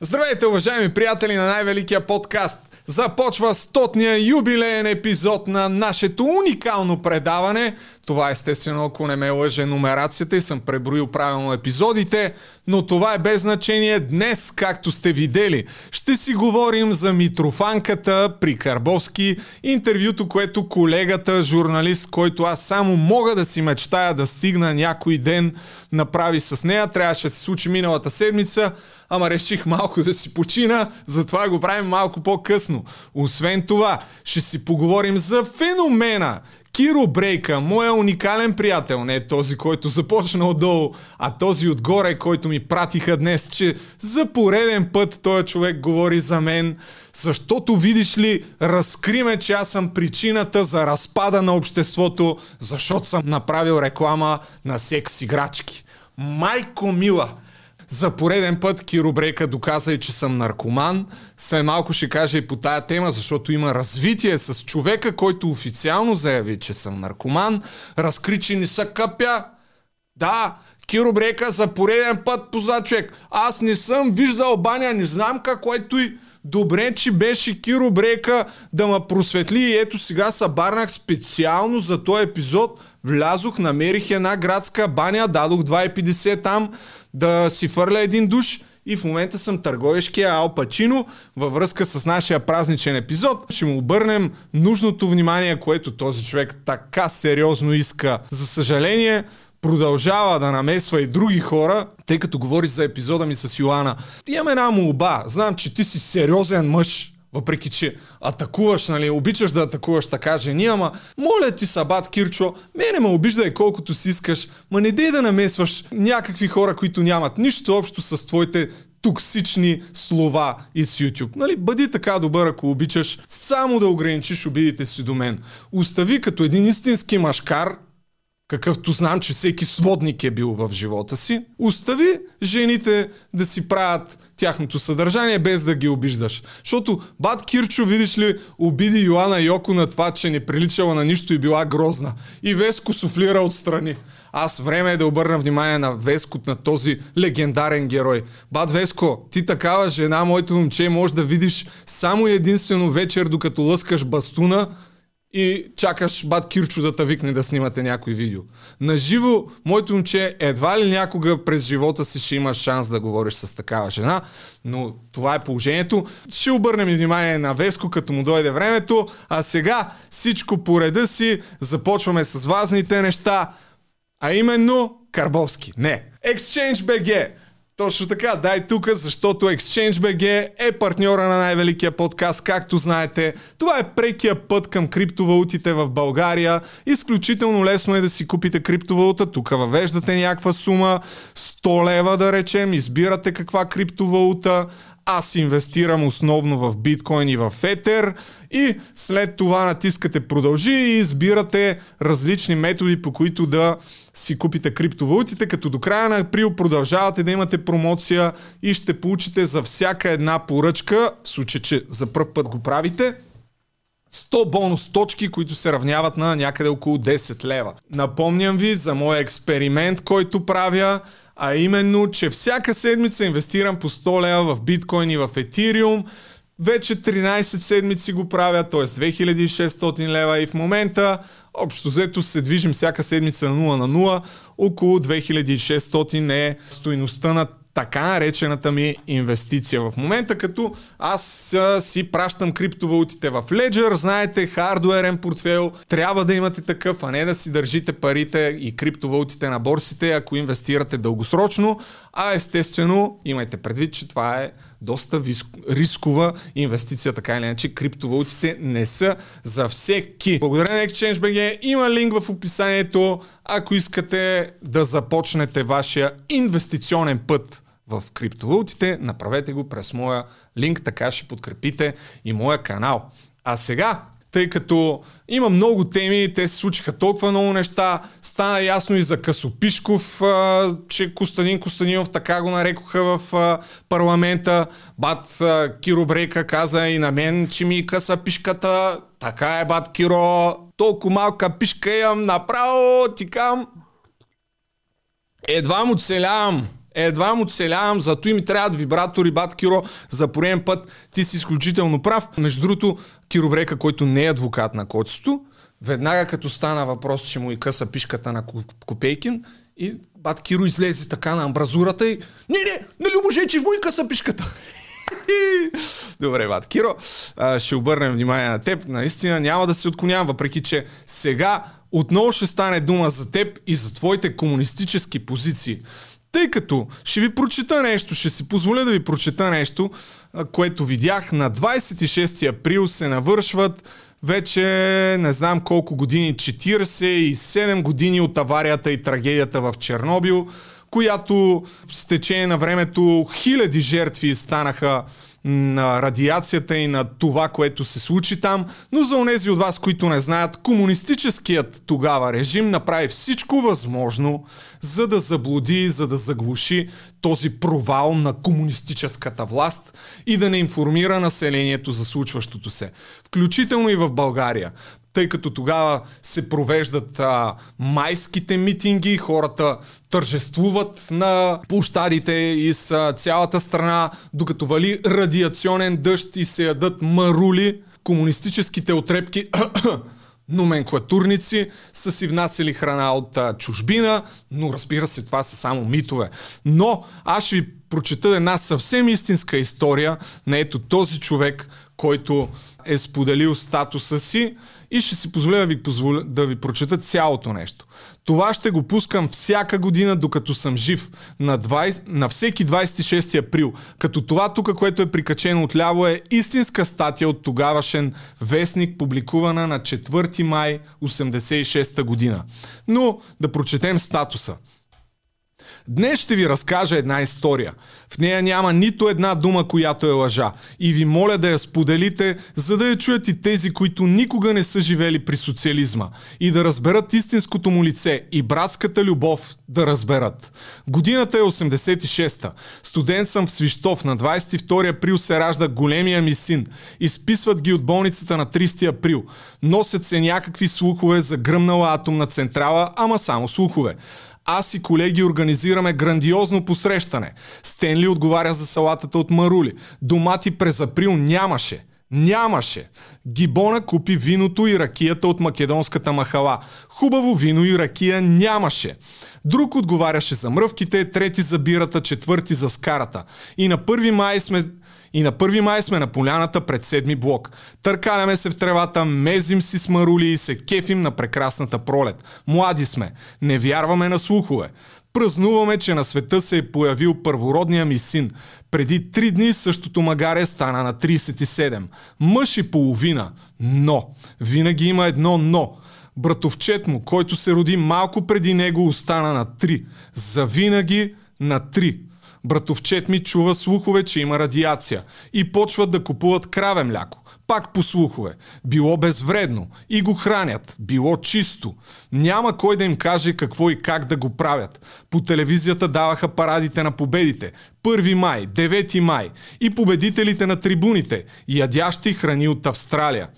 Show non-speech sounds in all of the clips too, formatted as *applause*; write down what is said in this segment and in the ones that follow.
Здравейте, уважаеми приятели на най-великия подкаст! Започва стотния юбилеен епизод на нашето уникално предаване. Това естествено, ако не ме лъже нумерацията и съм преброил правилно епизодите, но това е без значение. Днес, както сте видели, ще си говорим за Митрофанката при Карбовски, интервюто, което колегата, журналист, който аз само мога да си мечтая да стигна някой ден, направи с нея. Трябваше да се случи миналата седмица, ама реших малко да си почина, затова го правим малко по-късно. Освен това, ще си поговорим за феномена Киро Брейка, моя уникален приятел, не този, който започна отдолу, а този отгоре, който ми пратиха днес, че за пореден път този човек говори за мен, защото видиш ли, разкриме, че аз съм причината за разпада на обществото, защото съм направил реклама на секс играчки. Майко мила! За пореден път Киробрека доказа и, че съм наркоман. След малко ще кажа и по тая тема, защото има развитие с човека, който официално заяви, че съм наркоман. Разкри, че не са къпя. Да, Киробрека за пореден път поза човек. Аз не съм виждал баня, не знам какво е той. Добре, че беше Киро Брека да ме просветли и ето сега се барнах специално за този епизод. Влязох, намерих една градска баня, дадох 2,50 там да си фърля един душ и в момента съм търговешкия Ал Пачино във връзка с нашия празничен епизод. Ще му обърнем нужното внимание, което този човек така сериозно иска. За съжаление, продължава да намесва и други хора, тъй като говори за епизода ми с Йоана. Имам една молба. Знам, че ти си сериозен мъж, въпреки, че атакуваш, нали, обичаш да атакуваш така жени, ама моля ти, Сабат Кирчо, мене ме обиждай колкото си искаш, ма не дей да намесваш някакви хора, които нямат нищо общо с твоите токсични слова из YouTube. Нали, бъди така добър, ако обичаш, само да ограничиш обидите си до мен. Остави като един истински машкар, какъвто знам, че всеки сводник е бил в живота си, остави жените да си правят тяхното съдържание, без да ги обиждаш. Защото Бат Кирчо, видиш ли, обиди Йоана Йоко на това, че не приличала на нищо и била грозна. И Веско суфлира отстрани. Аз време е да обърна внимание на Веско, на този легендарен герой. Бат Веско, ти такава жена, моето момче, може да видиш само единствено вечер, докато лъскаш бастуна, и чакаш бат Кирчо да те викне да снимате някой видео. Наживо, моето момче, едва ли някога през живота си ще имаш шанс да говориш с такава жена, но това е положението. Ще обърнем внимание на Веско, като му дойде времето, а сега всичко по реда си, започваме с важните неща, а именно Карбовски. Не, Exchange BG. Точно така, дай тук, защото ExchangeBG е партньора на най-великия подкаст, както знаете. Това е прекия път към криптовалутите в България. Изключително лесно е да си купите криптовалута. Тук въвеждате някаква сума, 100 лева да речем, избирате каква криптовалута, аз инвестирам основно в биткоин и в етер и след това натискате продължи и избирате различни методи по които да си купите криптовалутите, като до края на април продължавате да имате промоция и ще получите за всяка една поръчка, в случай, че за първ път го правите, 100 бонус точки, които се равняват на някъде около 10 лева. Напомням ви за моя експеримент, който правя а именно, че всяка седмица инвестирам по 100 лева в биткоин и в етириум. Вече 13 седмици го правя, т.е. 2600 лева и в момента общо взето се движим всяка седмица на 0 на 0, около 2600 е стоиността на така наречената ми инвестиция в момента, като аз а, си пращам криптовалутите в Ledger, знаете, хардуерен портфел, трябва да имате такъв, а не да си държите парите и криптовалутите на борсите, ако инвестирате дългосрочно, а естествено имайте предвид, че това е доста рискова инвестиция, така или иначе криптовалутите не са за всеки. Благодаря на ExchangeBG, има линк в описанието, ако искате да започнете вашия инвестиционен път в криптовалутите, направете го през моя линк, така ще подкрепите и моя канал. А сега, тъй като има много теми, те се случиха толкова много неща, стана ясно и за Касопишков, че Костадин Костадинов така го нарекоха в парламента. Бат Киро Брейка каза и на мен, че ми къса пишката. Така е, бат Киро, толкова малка пишка имам, направо тикам. Едва му целявам Едва му целявам, зато и ми трябват вибратори, бат Киро, за пореден път. Ти си изключително прав. Между другото, Киро Брека, който не е адвокат на котството, веднага като стана въпрос, че му и къса пишката на Копейкин, и бат Киро излезе така на амбразурата и не, не, не Любо че в му и къса пишката. *laughs* Добре, бат Киро, ще обърнем внимание на теб. Наистина няма да се отклонявам, въпреки че сега отново ще стане дума за теб и за твоите комунистически позиции. Тъй като ще ви прочита нещо, ще си позволя да ви прочита нещо, което видях. На 26 април се навършват вече не знам колко години, 47 години от аварията и трагедията в Чернобил, която с течение на времето хиляди жертви станаха на радиацията и на това, което се случи там, но за онези от вас, които не знаят, комунистическият тогава режим направи всичко възможно, за да заблуди, за да заглуши този провал на комунистическата власт и да не информира населението за случващото се. Включително и в България тъй като тогава се провеждат а, майските митинги, хората тържествуват на площадите и с цялата страна, докато вали радиационен дъжд и се ядат марули, комунистическите отрепки *clears throat* номенклатурници са си внасяли храна от а, чужбина, но разбира се, това са само митове. Но аз ще ви прочета една съвсем истинска история на ето този човек, който е споделил статуса си и ще си позволя да ви, позволя, да ви прочета цялото нещо. Това ще го пускам всяка година, докато съм жив, на, 20, на всеки 26 април. Като това тук, което е прикачено отляво е истинска статия от тогавашен вестник, публикувана на 4 май 86 година. Но да прочетем статуса. Днес ще ви разкажа една история. В нея няма нито една дума, която е лъжа. И ви моля да я споделите, за да я чуят и тези, които никога не са живели при социализма. И да разберат истинското му лице и братската любов да разберат. Годината е 86-та. Студент съм в Свищов. На 22 април се ражда големия ми син. Изписват ги от болницата на 30 април. Носят се някакви слухове за гръмнала атомна централа, ама само слухове аз и колеги организираме грандиозно посрещане. Стенли отговаря за салатата от Марули. Домати през април нямаше. Нямаше. Гибона купи виното и ракията от македонската махала. Хубаво вино и ракия нямаше. Друг отговаряше за мръвките, трети за бирата, четвърти за скарата. И на 1 май сме и на 1 май сме на поляната пред седми блок. Търкаляме се в тревата, мезим си с марули и се кефим на прекрасната пролет. Млади сме, не вярваме на слухове. Празнуваме, че на света се е появил първородния ми син. Преди три дни същото магаре стана на 37. Мъж и половина. Но. Винаги има едно но. Братовчет му, който се роди малко преди него, остана на 3. Завинаги на 3. Братовчет ми чува слухове, че има радиация и почват да купуват краве мляко. Пак по слухове. Било безвредно. И го хранят. Било чисто. Няма кой да им каже какво и как да го правят. По телевизията даваха парадите на победите. 1 май, 9 май. И победителите на трибуните. Ядящи храни от Австралия.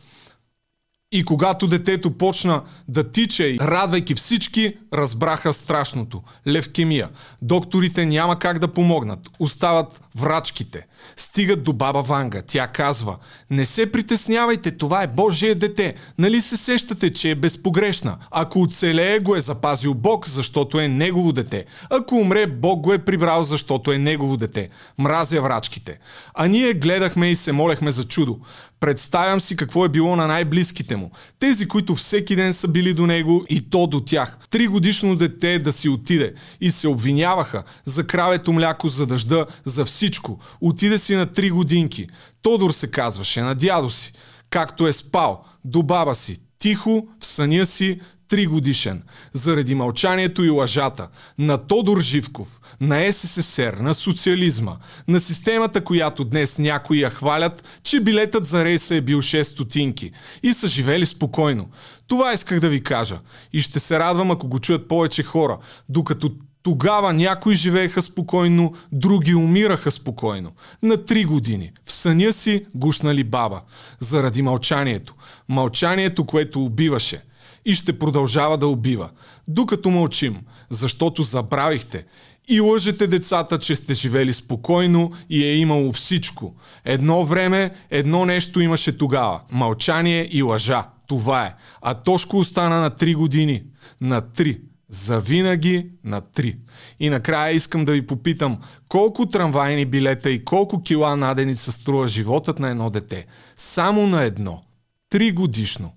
И когато детето почна да тича, радвайки всички, разбраха страшното. Левкемия. Докторите няма как да помогнат. Остават врачките. Стигат до баба Ванга. Тя казва, не се притеснявайте, това е Божие дете. Нали се сещате, че е безпогрешна? Ако оцелее, го е запазил Бог, защото е негово дете. Ако умре, Бог го е прибрал, защото е негово дете. Мразя врачките. А ние гледахме и се молехме за чудо. Представям си какво е било на най-близките му. Тези, които всеки ден са били до него и то до тях. Три годишно дете да си отиде и се обвиняваха за кравето мляко, за дъжда, за всичко. Отиде си на три годинки. Тодор се казваше, на дядо си. Както е спал, до баба си, тихо, в съня си, три годишен, заради мълчанието и лъжата на Тодор Живков, на СССР, на социализма, на системата, която днес някои я хвалят, че билетът за рейса е бил 6 стотинки и са живели спокойно. Това исках да ви кажа и ще се радвам, ако го чуят повече хора, докато тогава някои живееха спокойно, други умираха спокойно. На три години. В съня си гушнали баба. Заради мълчанието. Мълчанието, което убиваше и ще продължава да убива. Докато мълчим, защото забравихте и лъжете децата, че сте живели спокойно и е имало всичко. Едно време, едно нещо имаше тогава. Мълчание и лъжа. Това е. А Тошко остана на 3 години. На 3. Завинаги на 3. И накрая искам да ви попитам, колко трамвайни билета и колко кила наденица струва животът на едно дете? Само на едно. Три годишно.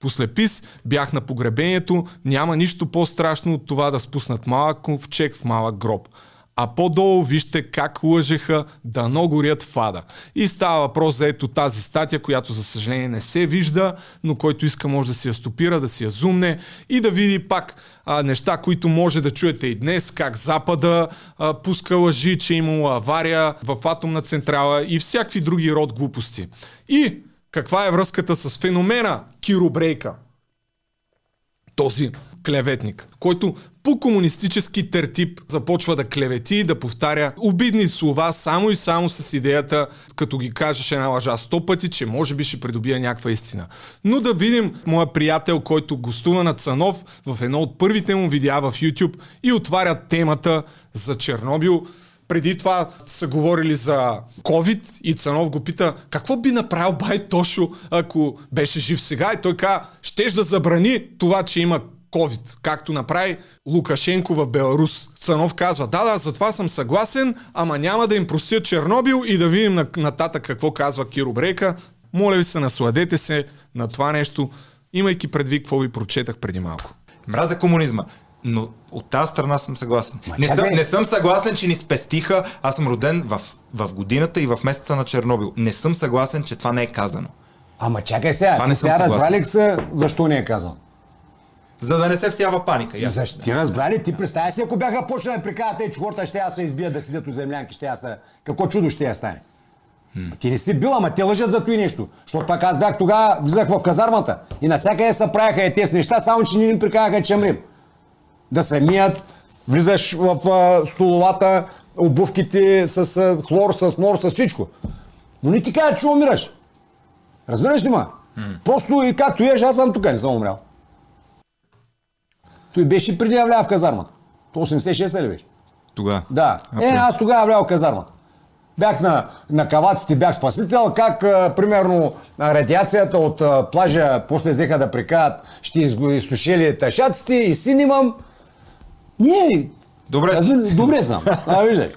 Послепис бях на погребението, няма нищо по-страшно от това да спуснат малък ковчег в малък гроб. А по-долу вижте как лъжеха да горят фада. И става въпрос за ето тази статия, която за съжаление не се вижда, но който иска може да си я стопира, да си я зумне и да види пак а, неща, които може да чуете и днес, как Запада а, пуска лъжи, че е имало авария в атомна централа и всякакви други род глупости. И каква е връзката с феномена Киро Брейка? Този клеветник, който по комунистически тертип започва да клевети и да повтаря обидни слова само и само с идеята, като ги кажеш една лъжа сто пъти, че може би ще придобия някаква истина. Но да видим моя приятел, който гостува на Цанов в едно от първите му видеа в YouTube и отваря темата за Чернобил, преди това са говорили за COVID и Цанов го пита какво би направил бай Тошо, ако беше жив сега и той каза, щеш да забрани това, че има COVID, както направи Лукашенко в Беларус. Цанов казва, да, да, затова съм съгласен, ама няма да им простят Чернобил и да видим нататък какво казва Киро Брейка. Моля ви се, насладете се на това нещо, имайки предвид какво ви прочетах преди малко. Мразя комунизма. Но от тази страна съм съгласен. не, съм, не съм съгласен, че ни спестиха. Аз съм роден в, в годината и в месеца на Чернобил. Не съм съгласен, че това не е казано. Ама чакай сега, това ти сега разбрали се защо не е казано? За да не се всява паника. Я. Защо? Ти разбрали? Ти представя си, ако бяха почнали да прикарат че хората ще я се избият да седят от землянки, ще я се... Какво чудо ще я стане? Hmm. Ти не си бил, ама те лъжат за това нещо. Защото пак аз бях тогава, влизах в казармата и навсякъде се правяха и тези неща, само че ни ни прикараха, че мрим да се мият, влизаш в а, столовата, обувките с а, хлор, с мор, с всичко. Но не ти кажа, че умираш. Разбираш ли ма? Mm. Просто и както еш, аз съм тук, не съм умрял. Той беше преди влява в казармата. То 86 ли беше? Тогава. Да. Е, аз тогава влява в казармата. Бях на, на каваците, бях спасител, как а, примерно радиацията от а, плажа после взеха да прикаят, ще изсушили ташаците и син имам. Не. Добре си. Добре съм. А, виждай.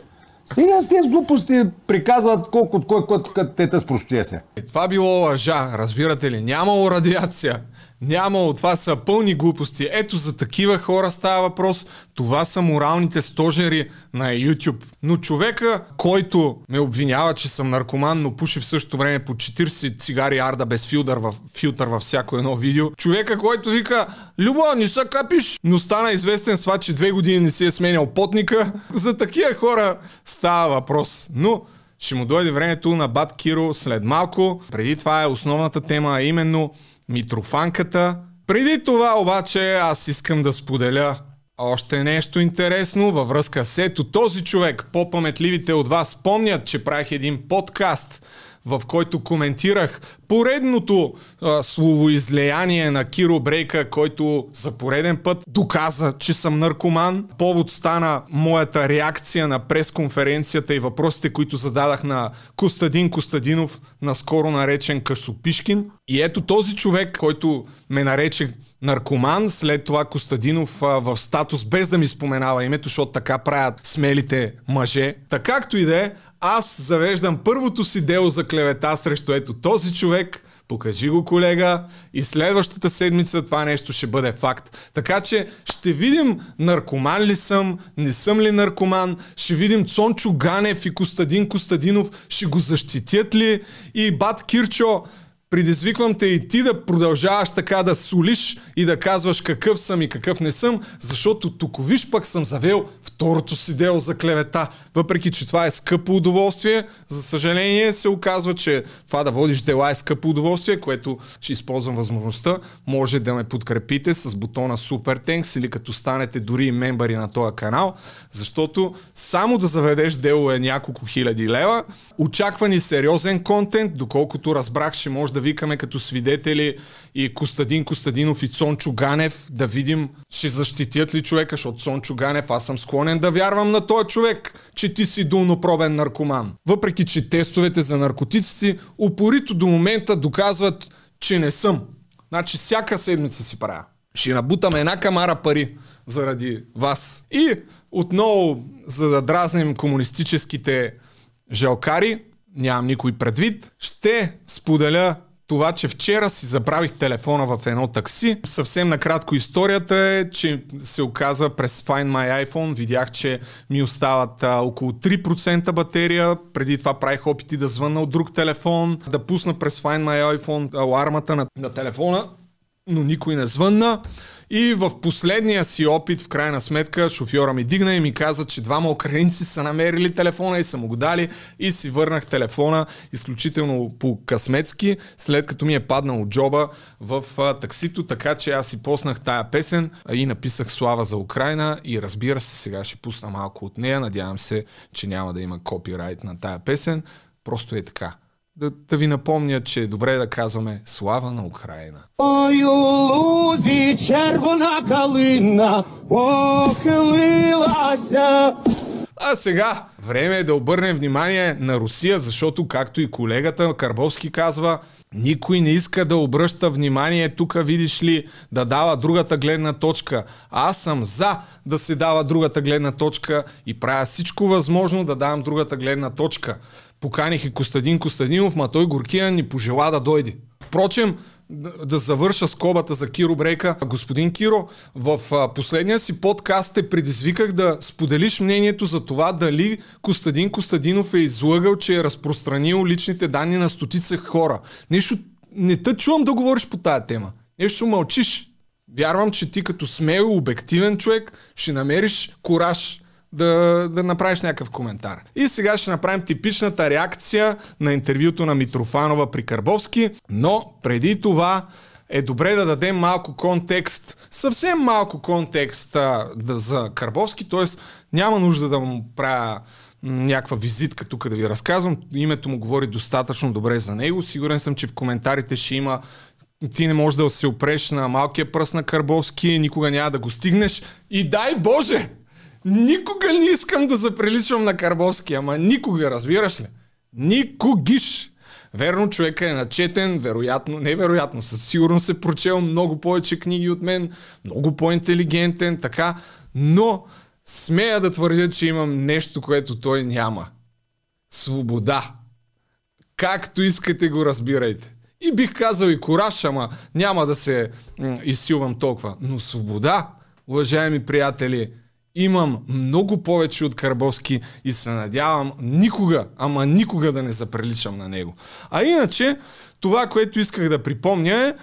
Сега с тези глупости приказват колко от кой кой те с простия се. Това било лъжа, разбирате ли? Нямало радиация. Нямало, това са пълни глупости. Ето за такива хора става въпрос. Това са моралните стожери на YouTube. Но човека, който ме обвинява, че съм наркоман, но пуши в същото време по 40 цигари арда без филтър, в, филтър във всяко едно видео. Човека, който вика, Люба, не са капиш, но стана известен с това, че две години не си е сменял потника. За такива хора става въпрос. Но ще му дойде времето на Бат Киро след малко. Преди това е основната тема, а именно Митрофанката. Преди това обаче аз искам да споделя още нещо интересно във връзка с ето този човек. По-паметливите от вас помнят, че правих един подкаст в който коментирах поредното а, словоизлияние на Киро Брейка, който за пореден път доказа, че съм наркоман. Повод стана моята реакция на пресконференцията и въпросите, които зададах на Костадин Костадинов, наскоро наречен Късопишкин. И ето този човек, който ме нарече наркоман, след това Костадинов а, в статус, без да ми споменава името, защото така правят смелите мъже. Така както и да е, аз завеждам първото си дело за клевета срещу ето този човек, покажи го колега и следващата седмица това нещо ще бъде факт. Така че ще видим наркоман ли съм, не съм ли наркоман, ще видим Цончо Ганев и Костадин Костадинов ще го защитят ли и Бат Кирчо Предизвиквам те и ти да продължаваш така да солиш и да казваш какъв съм и какъв не съм, защото тук виж пък съм завел второто си дело за клевета. Въпреки, че това е скъпо удоволствие, за съжаление се оказва, че това да водиш дела е скъпо удоволствие, което ще използвам възможността. Може да ме подкрепите с бутона Super Thanks или като станете дори мембари на този канал, защото само да заведеш дело е няколко хиляди лева. Очаква ни сериозен контент, доколкото разбрах, ще може да викаме като свидетели и Костадин Костадинов и Цончо Ганев, да видим ще защитят ли човека, защото Цончо Ганев, аз съм склонен да вярвам на този човек, че ти си дулнопробен наркоман. Въпреки, че тестовете за наркотици упорито до момента доказват, че не съм. Значи всяка седмица си правя. Ще набутаме една камара пари заради вас. И отново, за да дразним комунистическите жалкари, нямам никой предвид, ще споделя това, че вчера си забравих телефона в едно такси. Съвсем накратко историята е, че се оказа през Find My iPhone, видях, че ми остават а, около 3% батерия. Преди това правих опити да звънна от друг телефон, да пусна през Find My iPhone алармата на, на телефона, но никой не звънна. И в последния си опит, в крайна сметка, шофьора ми дигна и ми каза, че двама украинци са намерили телефона и са му го дали. И си върнах телефона изключително по късметски, след като ми е паднал от джоба в а, таксито, така че аз си поснах тая песен и написах Слава за Украина и разбира се, сега ще пусна малко от нея, надявам се, че няма да има копирайт на тая песен, просто е така да, да ви напомня, че е добре да казваме Слава на Украина. Ой, лузі червона калина похилилася. А сега време е да обърнем внимание на Русия, защото както и колегата Карбовски казва, никой не иска да обръща внимание тук, видиш ли, да дава другата гледна точка. Аз съм за да се дава другата гледна точка и правя всичко възможно да давам другата гледна точка поканих и Костадин Костадинов, ма той Горкия ни пожела да дойде. Впрочем, да, завърша скобата за Киро Брейка. Господин Киро, в последния си подкаст те предизвиках да споделиш мнението за това дали Костадин Костадинов е излъгал, че е разпространил личните данни на стотица хора. Нещо не те чувам да говориш по тая тема. Нещо мълчиш. Вярвам, че ти като смел, обективен човек ще намериш кораж да, да направиш някакъв коментар. И сега ще направим типичната реакция на интервюто на Митрофанова при Карбовски, но преди това е добре да дадем малко контекст, съвсем малко контекст а, да, за Карбовски, т.е. няма нужда да му правя някаква визитка тук да ви разказвам. Името му говори достатъчно добре за него. Сигурен съм, че в коментарите ще има ти не можеш да се опреш на малкия пръст на Карбовски, никога няма да го стигнеш. И дай Боже! Никога не искам да заприличвам на Карбовски, ама никога, разбираш ли? Никогиш! Верно, човека е начетен, вероятно, невероятно, със сигурност е прочел много повече книги от мен, много по-интелигентен, така, но смея да твърдя, че имам нещо, което той няма. Свобода. Както искате го разбирайте. И бих казал и кораж, ама няма да се м- изсилвам толкова. Но свобода, уважаеми приятели, имам много повече от Карбовски и се надявам никога, ама никога да не заприличам на него. А иначе, това, което исках да припомня е,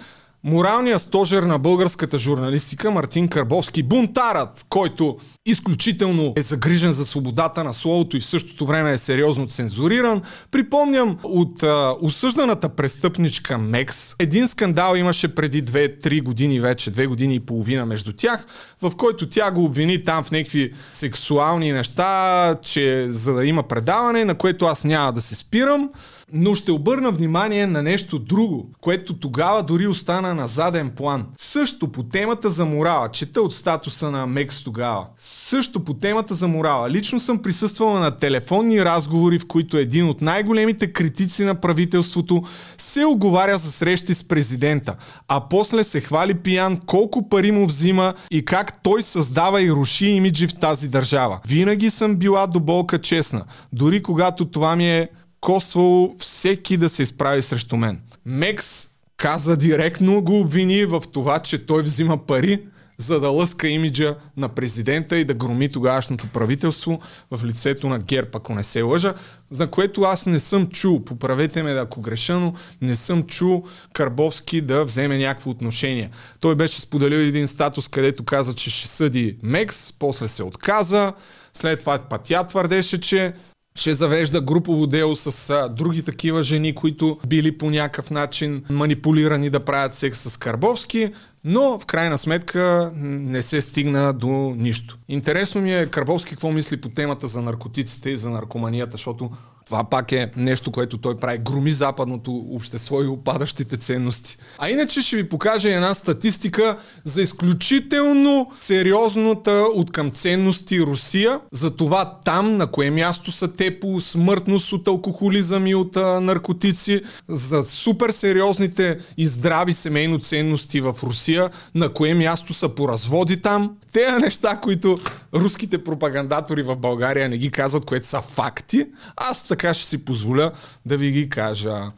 Моралният стожер на българската журналистика Мартин Карбовски, бунтарът, който изключително е загрижен за свободата на словото и в същото време е сериозно цензуриран. Припомням от а, осъжданата престъпничка Мекс. Един скандал имаше преди 2-3 години вече, 2 години и половина между тях, в който тя го обвини там в някакви сексуални неща, че за да има предаване, на което аз няма да се спирам. Но ще обърна внимание на нещо друго, което тогава дори остана на заден план. Също по темата за морала, чета от статуса на Мекс тогава. Също по темата за морала. Лично съм присъствала на телефонни разговори, в които един от най-големите критици на правителството се оговаря за срещи с президента, а после се хвали пиян колко пари му взима и как той създава и руши имиджи в тази държава. Винаги съм била до болка честна, дори когато това ми е коствало всеки да се изправи срещу мен. Мекс каза директно, го обвини в това, че той взима пари, за да лъска имиджа на президента и да громи тогавашното правителство в лицето на ГЕРБ, ако не се лъжа, за което аз не съм чул, поправете ме ако греша, но не съм чул Карбовски да вземе някакво отношение. Той беше споделил един статус, където каза, че ще съди Мекс, после се отказа, след това път тя твърдеше, че ще завежда групово дело с а, други такива жени, които били по някакъв начин манипулирани да правят секс с Карбовски. Но в крайна сметка не се стигна до нищо. Интересно ми е Карбовски какво мисли по темата за наркотиците и за наркоманията, защото това пак е нещо, което той прави. Громи западното общество и опадащите ценности. А иначе ще ви покажа една статистика за изключително сериозната от към ценности Русия. За това там, на кое място са те по смъртност от алкохолизъм и от а, наркотици. За супер сериозните и здрави семейно ценности в Русия. На кое място са по разводи там. Те неща, които руските пропагандатори в България не ги казват, което са факти. Аз така ще си позволя да ви ги кажа.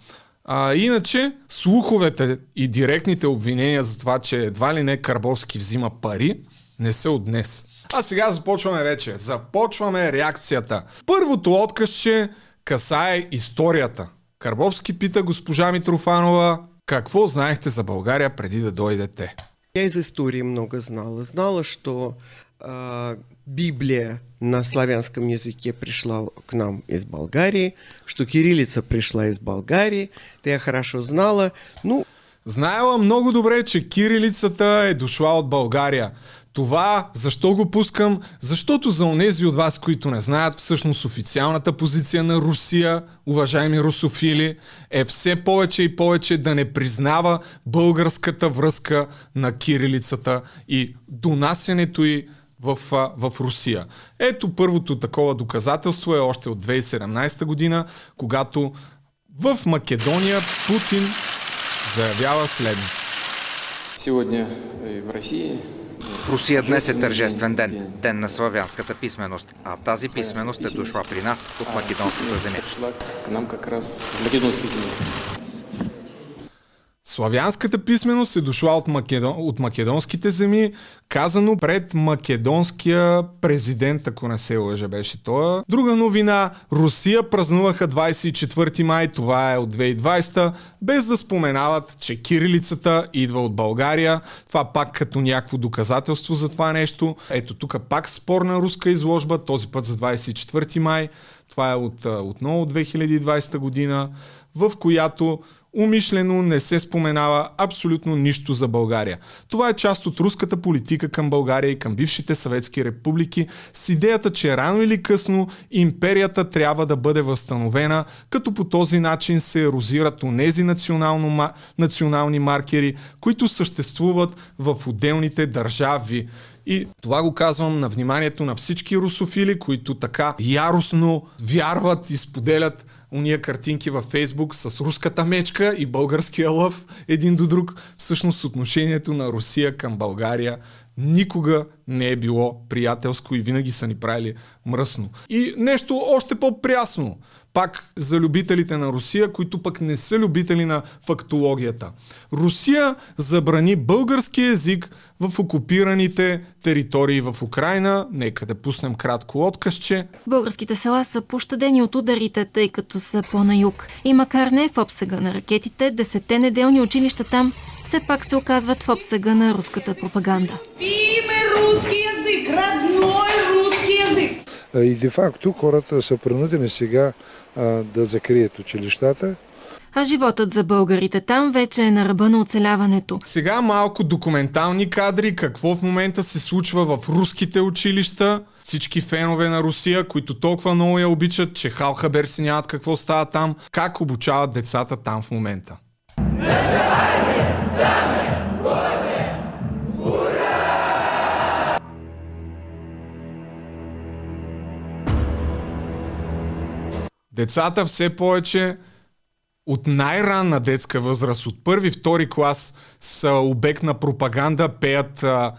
А, иначе, слуховете и директните обвинения за това, че едва ли не Карбовски взима пари, не са от днес. А сега започваме вече. Започваме реакцията. Първото откъсче касае историята. Карбовски пита госпожа Митрофанова, какво знаехте за България преди да дойдете? Я из истории много знала. Знала, что э, Библия на славянском языке пришла к нам из Болгарии, что кириллица пришла из Болгарии. Это я хорошо знала. Ну, Знаела много добре, че кирилицата е дошла от България. Това, защо го пускам? Защото за онези от вас, които не знаят, всъщност официалната позиция на Русия, уважаеми русофили, е все повече и повече да не признава българската връзка на кирилицата и донасянето й в, в Русия. Ето първото такова доказателство е още от 2017 година, когато в Македония Путин заявява следното. Сегодня в Русия днес е тържествен ден, ден на славянската писменост, а тази писменост е дошла при нас от македонската земя. к нам как раз в македонские земли. Славянската писменост е дошла от, македон, от македонските земи, казано пред македонския президент, ако не се лъжа беше това. Друга новина, Русия празнуваха 24 май, това е от 2020, без да споменават, че кирилицата идва от България. Това пак като някакво доказателство за това нещо. Ето тук пак спорна руска изложба, този път за 24 май. Това е от, отново от 2020 година, в която умишлено не се споменава абсолютно нищо за България. Това е част от руската политика към България и към бившите съветски републики с идеята, че рано или късно империята трябва да бъде възстановена, като по този начин се ерозират онези национално, национални маркери, които съществуват в отделните държави. И това го казвам на вниманието на всички русофили, които така яростно вярват и споделят уния картинки във Фейсбук с руската мечка и българския лъв един до друг. Всъщност отношението на Русия към България никога не е било приятелско и винаги са ни правили мръсно. И нещо още по-прясно пак за любителите на Русия, които пък не са любители на фактологията. Русия забрани български язик в окупираните територии в Украина. Нека да пуснем кратко откъсче. Българските села са пощадени от ударите, тъй като са по-на юг. И макар не в обсега на ракетите, десете неделни училища там все пак се оказват в обсега на руската пропаганда. Любимый русский язык, родной русский язык. И де-факто хората са принудени сега да закрият училищата. А животът за българите там вече е на ръба на оцеляването. Сега малко документални кадри, какво в момента се случва в руските училища. Всички фенове на Русия, които толкова много я обичат, че хал хабер си нямат какво става там, как обучават децата там в момента. Децата все повече от най-ранна детска възраст, от първи, втори клас, са обект на пропаганда, пеят а,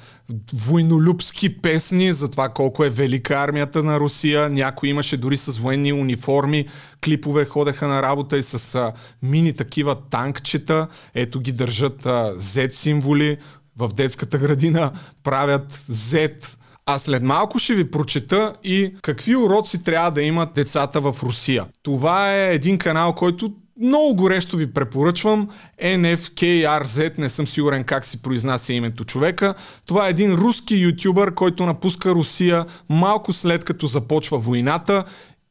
войнолюбски песни за това колко е велика армията на Русия. Някой имаше дори с военни униформи, клипове ходеха на работа и с а, мини такива танкчета. Ето ги държат а, Z символи. В детската градина правят Z а след малко ще ви прочета и какви уроци трябва да имат децата в Русия. Това е един канал, който много горещо ви препоръчвам. NFKRZ, не съм сигурен как си произнася името човека. Това е един руски ютубър, който напуска Русия малко след като започва войната.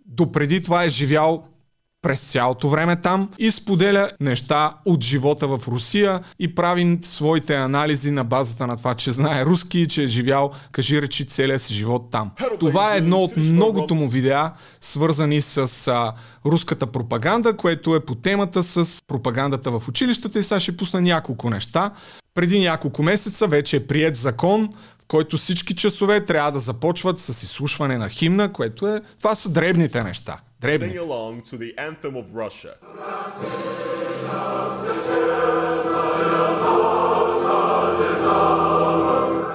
Допреди това е живял през цялото време там и споделя неща от живота в Русия и прави своите анализи на базата на това, че знае руски и че е живял, кажи речи, целия си живот там. Това е едно от многото му видеа, свързани с а, руската пропаганда, което е по темата с пропагандата в училищата и сега ще пусна няколко неща. Преди няколко месеца вече е прият закон, в който всички часове трябва да започват с изслушване на химна, което е... Това са дребните неща. Sing along to the anthem of Russia. Russia.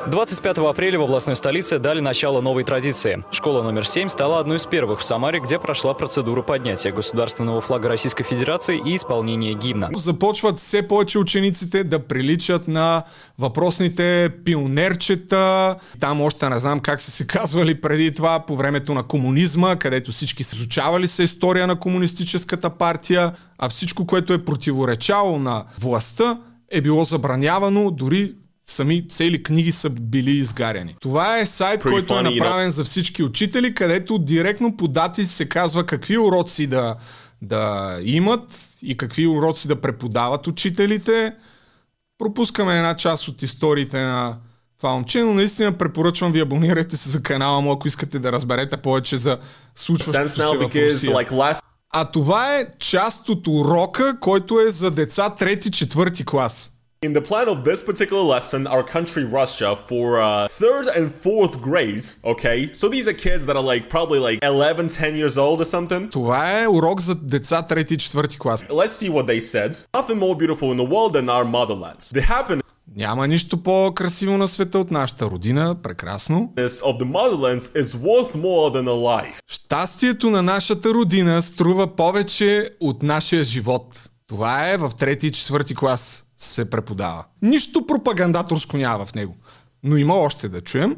25 апреля в областной столице дали начало новой традиции. Школа номер 7 стала одной из первых в Самаре, где прошла процедура поднятия государственного флага Российской Федерации и исполнения гимна. Започват все повече учениците да приличат на въпросните пионерчета. Там още не знам как са се казвали преди това по времето на комунизма, където всички са изучавали се история на комунистическата партия, а всичко, което е противоречало на властта, е било забранявано, дори сами цели книги са били изгаряни. Това е сайт, Pretty който е направен за всички учители, където директно по дати се казва какви уроци да, да имат и какви уроци да преподават учителите. Пропускаме една част от историите на това момче, но наистина препоръчвам ви абонирайте се за канала му, ако искате да разберете повече за случващото се в Русия. like last А това е част от урока, който е за деца трети, четвърти клас. In the plan of this particular lesson, our country Russia for uh, third and fourth grade, okay? So these are kids that are like probably like 11, 10 years old or something. Това е урок за деца трети и четвърти клас. Let's see what they said. Nothing more beautiful in the world than our motherland. The happiness Няма нищо по-красиво на света от нашата родина. Прекрасно. of the motherlands is worth more than a life. Щастието на нашата родина струва повече от нашия живот. Това е в трети и четвърти клас Се преподава. Нищо пропагандаторско няма в него. Но има още да чуем.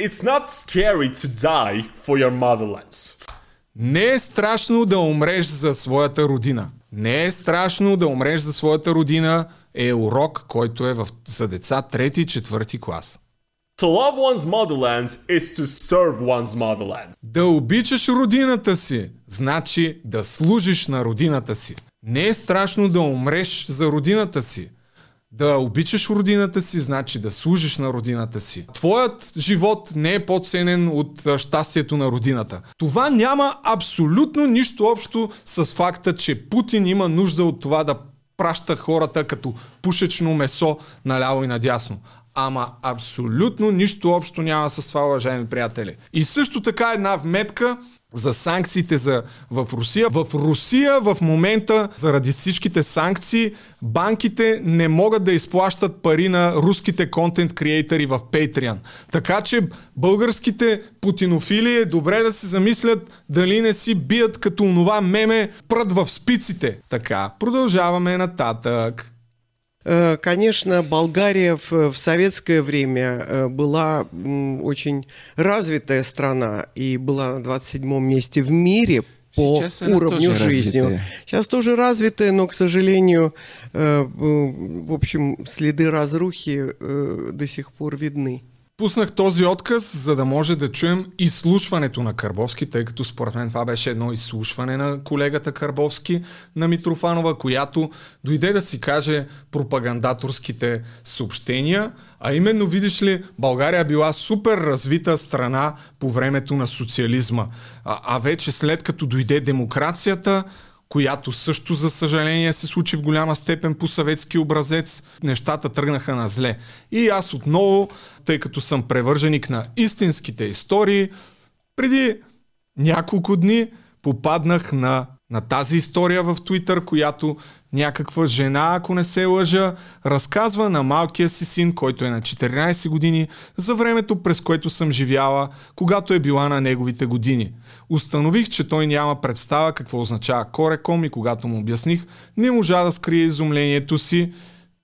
It's not scary to die for your motherlands. Не е страшно да умреш за своята родина. Не е страшно да умреш за своята родина е урок, който е в, за деца трети и четвърти клас. To love one's motherland is to serve one's motherland. Да обичаш родината си, значи да служиш на родината си. Не е страшно да умреш за родината си. Да обичаш родината си, значи да служиш на родината си. Твоят живот не е по-ценен от щастието на родината. Това няма абсолютно нищо общо с факта, че Путин има нужда от това да праща хората като пушечно месо наляво и надясно. Ама абсолютно нищо общо няма с това, уважаеми приятели. И също така една вметка за санкциите за, в Русия. В Русия в момента, заради всичките санкции, банките не могат да изплащат пари на руските контент креатори в Patreon. Така че българските путинофили е добре да се замислят дали не си бият като онова меме прът в спиците. Така, продължаваме нататък. Э, Конечно, Болгария в, в советское время э, была очень развитая страна и была на 27 месте в мире по Сейчас уровню жизни. развитая. Сейчас тоже развитая, но, к сожалению, э, в общем, следы разрухи до сих пор видны. Пуснах този отказ, за да може да чуем изслушването на Карбовски, тъй като според мен това беше едно изслушване на колегата Карбовски на Митрофанова, която дойде да си каже пропагандаторските съобщения, а именно, видиш ли, България била супер развита страна по времето на социализма. А, а вече след като дойде демокрацията, която също, за съжаление, се случи в голяма степен по съветски образец, нещата тръгнаха на зле. И аз отново, тъй като съм превърженик на истинските истории, преди няколко дни попаднах на, на тази история в Твитър, която някаква жена, ако не се лъжа, разказва на малкия си син, който е на 14 години, за времето през което съм живяла, когато е била на неговите години. Установих, че той няма представа какво означава кореком и когато му обясних, не можа да скрие изумлението си,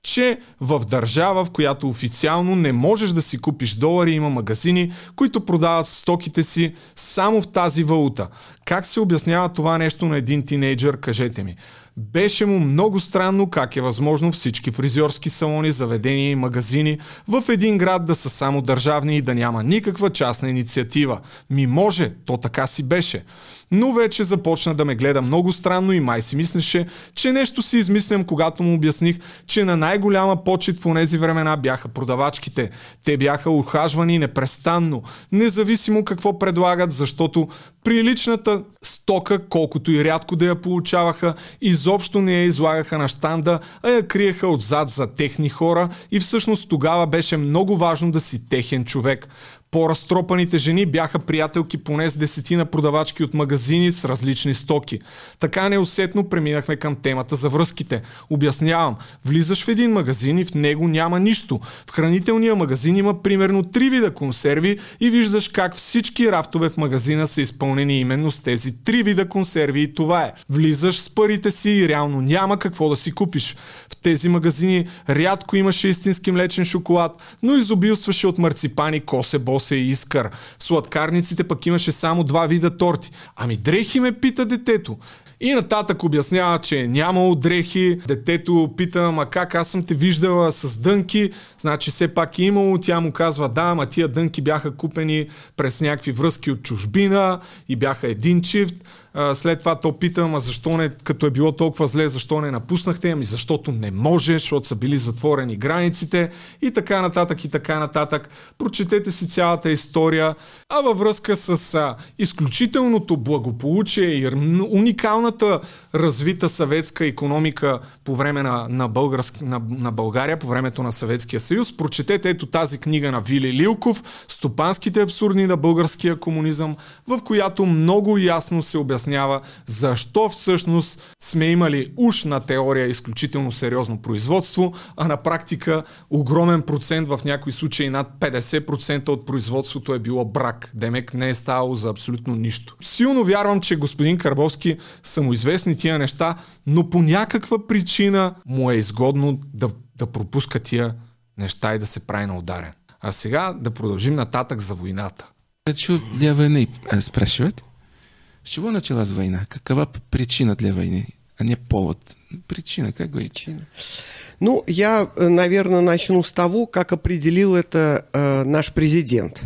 че в държава, в която официално не можеш да си купиш долари, има магазини, които продават стоките си само в тази валута. Как се обяснява това нещо на един тинейджър, кажете ми? Беше му много странно как е възможно всички фризьорски салони, заведения и магазини в един град да са само държавни и да няма никаква частна инициатива. Ми може, то така си беше но вече започна да ме гледа много странно и май си мислеше, че нещо си измислям, когато му обясних, че на най-голяма почет в онези времена бяха продавачките. Те бяха ухажвани непрестанно, независимо какво предлагат, защото приличната стока, колкото и рядко да я получаваха, изобщо не я излагаха на штанда, а я криеха отзад за техни хора и всъщност тогава беше много важно да си техен човек. По-разтропаните жени бяха приятелки поне с десетина продавачки от магазини с различни стоки. Така неусетно преминахме към темата за връзките. Обяснявам, влизаш в един магазин и в него няма нищо. В хранителния магазин има примерно три вида консерви и виждаш как всички рафтове в магазина са изпълнени именно с тези три вида консерви и това е. Влизаш с парите си и реално няма какво да си купиш. В тези магазини рядко имаше истински млечен шоколад, но изобилстваше от марципани, косе, бос се искър. В сладкарниците пък имаше само два вида торти. Ами дрехи ме пита детето. И нататък обяснява, че е нямало дрехи. Детето пита, ама как аз съм те виждала с дънки, значи все пак е имало. Тя му казва, да, ама тия дънки бяха купени през някакви връзки от чужбина и бяха един чифт. След това то питам, а защо не, като е било толкова зле, защо не напуснахте? Ами защото не може, защото са били затворени границите и така нататък и така нататък. Прочетете си цялата история. А във връзка с а, изключителното благополучие и уникалната развита съветска економика по време на, на, българск, на, на България, по времето на Съветския съюз, прочетете ето тази книга на Вили Лилков, Стопанските абсурдни на българския комунизъм, в която много ясно се обяснява обяснява защо всъщност сме имали уж на теория изключително сериозно производство, а на практика огромен процент, в някои случаи над 50% от производството е било брак. Демек не е ставало за абсолютно нищо. Силно вярвам, че господин Карбовски са му известни тия неща, но по някаква причина му е изгодно да, да пропуска тия неща и да се прави на ударен. А сега да продължим нататък за войната. Хочу для войны спрашивать. С чего началась война? Какова причина для войны, а не повод? Причина, как говорите? Ну, я, наверное, начну с того, как определил это э, наш президент,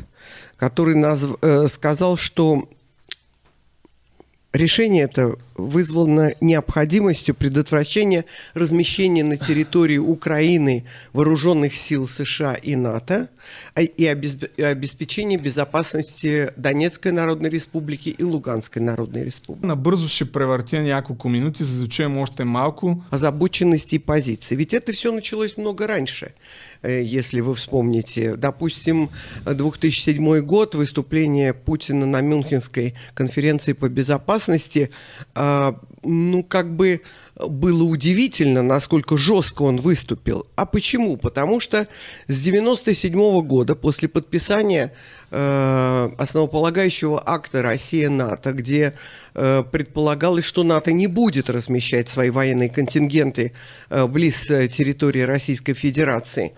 который назв, э, сказал, что решение это вызвано необходимостью предотвращения размещения на территории Украины вооруженных сил США и НАТО а, и обеспечения безопасности Донецкой Народной Республики и Луганской Народной Республики. Набързо ще превъртя няколко минути, за да чуем още малко. Озабоченности и позиции. Ведь это все началось много раньше. Э, если вы вспомните. Допустим, 2007 год, выступление Путина на Мюнхенской конференции по безопасности, а, ну, как бы было удивительно, насколько жестко он выступил. А почему? Потому что с 97 года, после подписания основополагающего акта Россия-НАТО, где э, предполагалось, что НАТО не будет размещать свои военные контингенты э, близ э, территории Российской Федерации,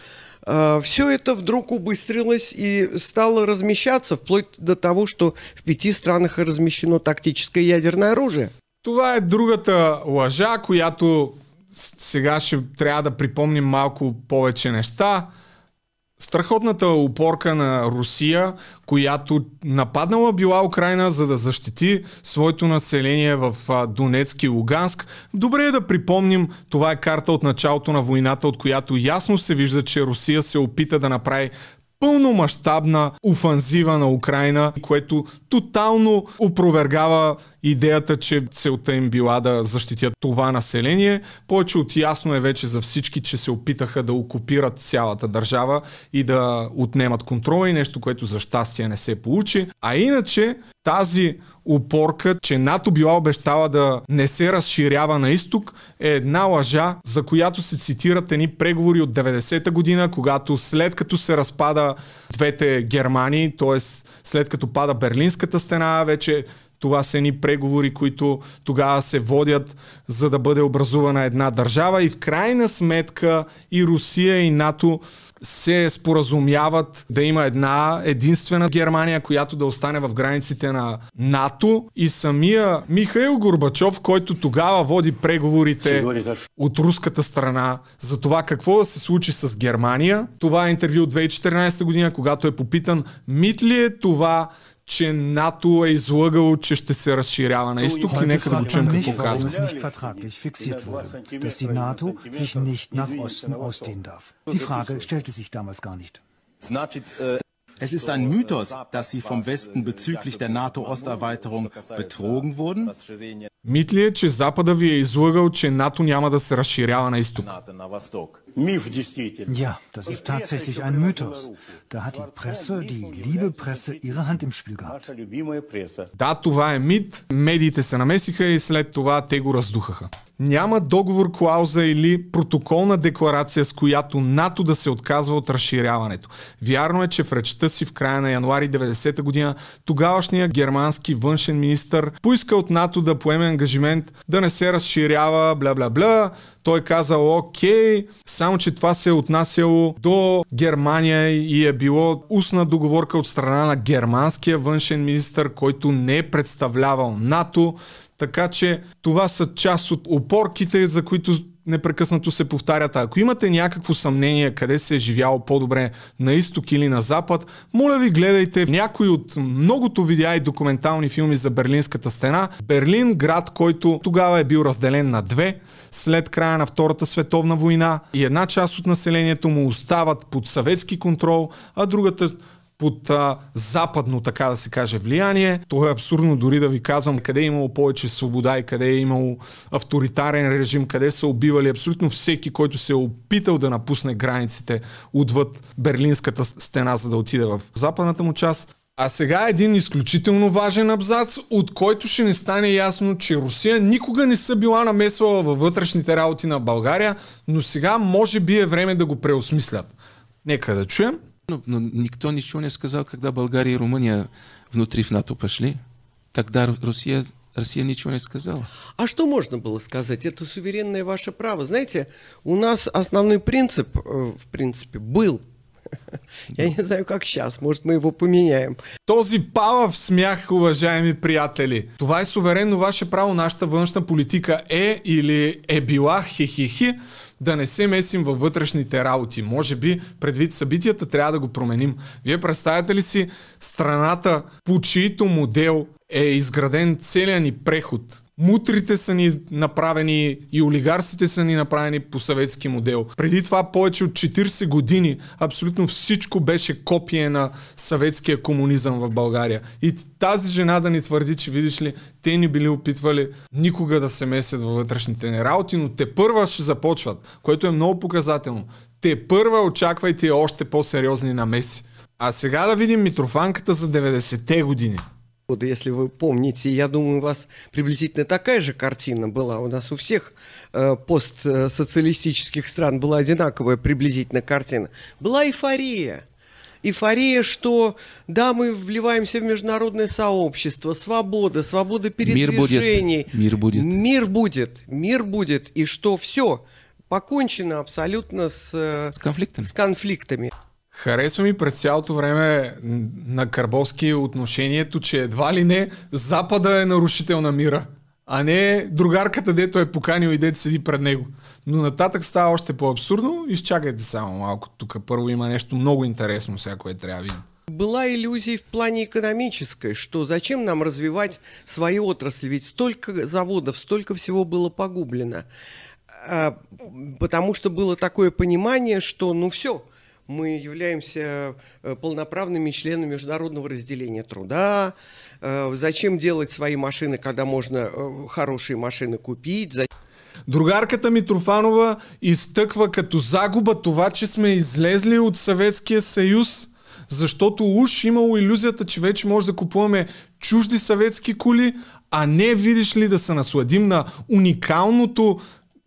э, все это вдруг убыстрилось и стало размещаться вплоть до того, что в пяти странах размещено тактическое ядерное оружие. Това е другата лъжа, която сега ще трябва да припомним малко повече неща. Страхотната опорка на Русия, която нападнала била Украина, за да защити своето население в Донецк и Луганск. Добре е да припомним, това е карта от началото на войната, от която ясно се вижда, че Русия се опита да направи пълномащабна офанзива на Украина, което тотално опровергава идеята, че целта им била да защитят това население. Повече от ясно е вече за всички, че се опитаха да окупират цялата държава и да отнемат контрола и нещо, което за щастие не се получи. А иначе тази упорка, че НАТО била обещала да не се разширява на изток, е една лъжа, за която се цитират едни преговори от 90-та година, когато след като се разпада двете Германии, т.е. след като пада Берлинската стена, вече Това са едни преговори, които тогава се водят, за да бъде образувана една държава. И в крайна сметка и Русия и НАТО се споразумяват да има една единствена Германия, която да остане в границите на НАТО. И самия Михаил Горбачов, който тогава води преговорите от руската страна за това какво да се случи с Германия. Това е интервю от 2014 година, когато е попитан мит ли е това, че НАТО е излъгало, че ще се разширява на изток и нека да го чуем какво казва. dass die NATO sich nicht nach Osten ausdehnen darf. Die Frage stellte sich damals gar nicht. Es ist ein Mythos, dass sie vom Westen bezüglich der NATO-Osterweiterung betrogen wurden. Мит ли е, че Запада ви е излъгал, че НАТО няма да се разширява на изток? Ja, das ist tatsächlich ein Mythos. Da hat die Presse, die liebe Presse, ihre Hand im Spiel gehabt. Да, това е мит. Медиите се намесиха и след това те го раздухаха. Няма договор, клауза или протоколна декларация, с която НАТО да се отказва от разширяването. Вярно е, че в речта си в края на януари 90 година тогавашният германски външен министр поиска от НАТО да поеме ангажимент да не се разширява, бла-бла-бла. Той казал окей, само че това се е отнасяло до Германия и е било устна договорка от страна на германския външен министр, който не е представлявал НАТО. Така че това са част от опорките, за които непрекъснато се повтарят. Ако имате някакво съмнение къде се е живяло по-добре на изток или на запад, моля ви гледайте някои от многото видеа и документални филми за Берлинската стена. Берлин, град, който тогава е бил разделен на две, след края на Втората световна война и една част от населението му остават под съветски контрол, а другата под а, западно, така да се каже, влияние. Това е абсурдно дори да ви казвам къде е имало повече свобода и къде е имало авторитарен режим, къде са убивали абсолютно всеки, който се е опитал да напусне границите отвъд Берлинската стена, за да отиде в западната му част. А сега е един изключително важен абзац, от който ще не стане ясно, че Русия никога не са била намесвала във вътрешните работи на България, но сега може би е време да го преосмислят. Нека да чуем. Но, но никто ничего не сказал, когда Болгария и Румыния внутри в НАТО пошли. Тогда Россия, Россия ничего не сказала. А что можно было сказать? Это суверенное ваше право. Знаете, у нас основной принцип, э, в принципе, был *laughs* Я не знаю как сейчас, может мы его поменяем. Този палав смях, уважаеми приятели. Това е суверенно ваше право. Нашата външна политика е или е била хе-хе-хе да не се месим във вътрешните работи. Може би, предвид събитията, трябва да го променим. Вие представяте ли си страната, по чието модел е изграден целият ни преход? Мутрите са ни направени и олигарсите са ни направени по съветски модел. Преди това повече от 40 години абсолютно всичко беше копие на съветския комунизъм в България. И тази жена да ни твърди, че видиш ли, те ни били опитвали никога да се месят във вътрешните ни работи, но те първа ще започват, което е много показателно. Те първа очаквайте още по-сериозни намеси. А сега да видим Митрофанката за 90-те години. Вот если вы помните, я думаю, у вас приблизительно такая же картина была. У нас у всех э, постсоциалистических стран была одинаковая приблизительно картина. Была эйфория. Эйфория, что да, мы вливаемся в международное сообщество, свобода, свобода передвижений. Мир будет. Мир будет. Мир будет. Мир будет. И что все покончено абсолютно с, с конфликтами. С конфликтами. Харесва ми през цялото време на Карбовски отношението, че едва ли не Запада е нарушител на мира, а не другарката, дето е поканил и дето седи пред него. Но нататък става още по-абсурдно. Изчакайте само малко. Тук първо има нещо много интересно, сега, което трябва видим. Была иллюзия в плане экономической, что зачем нам развивать свои отрасли, ведь столько заводов, столько всего было погублено. Потому что было такое понимание, что ну все, мы являемся полноправными членами международного разделения труда. Зачем делать свои машины, когда можно хорошие машины купить? Другарката Митрофанова изтъква като загуба това, че сме излезли от Съветския съюз, защото уж имало иллюзията, че вече може да купуваме чужди съветски коли, а не видиш ли да се насладим на уникалното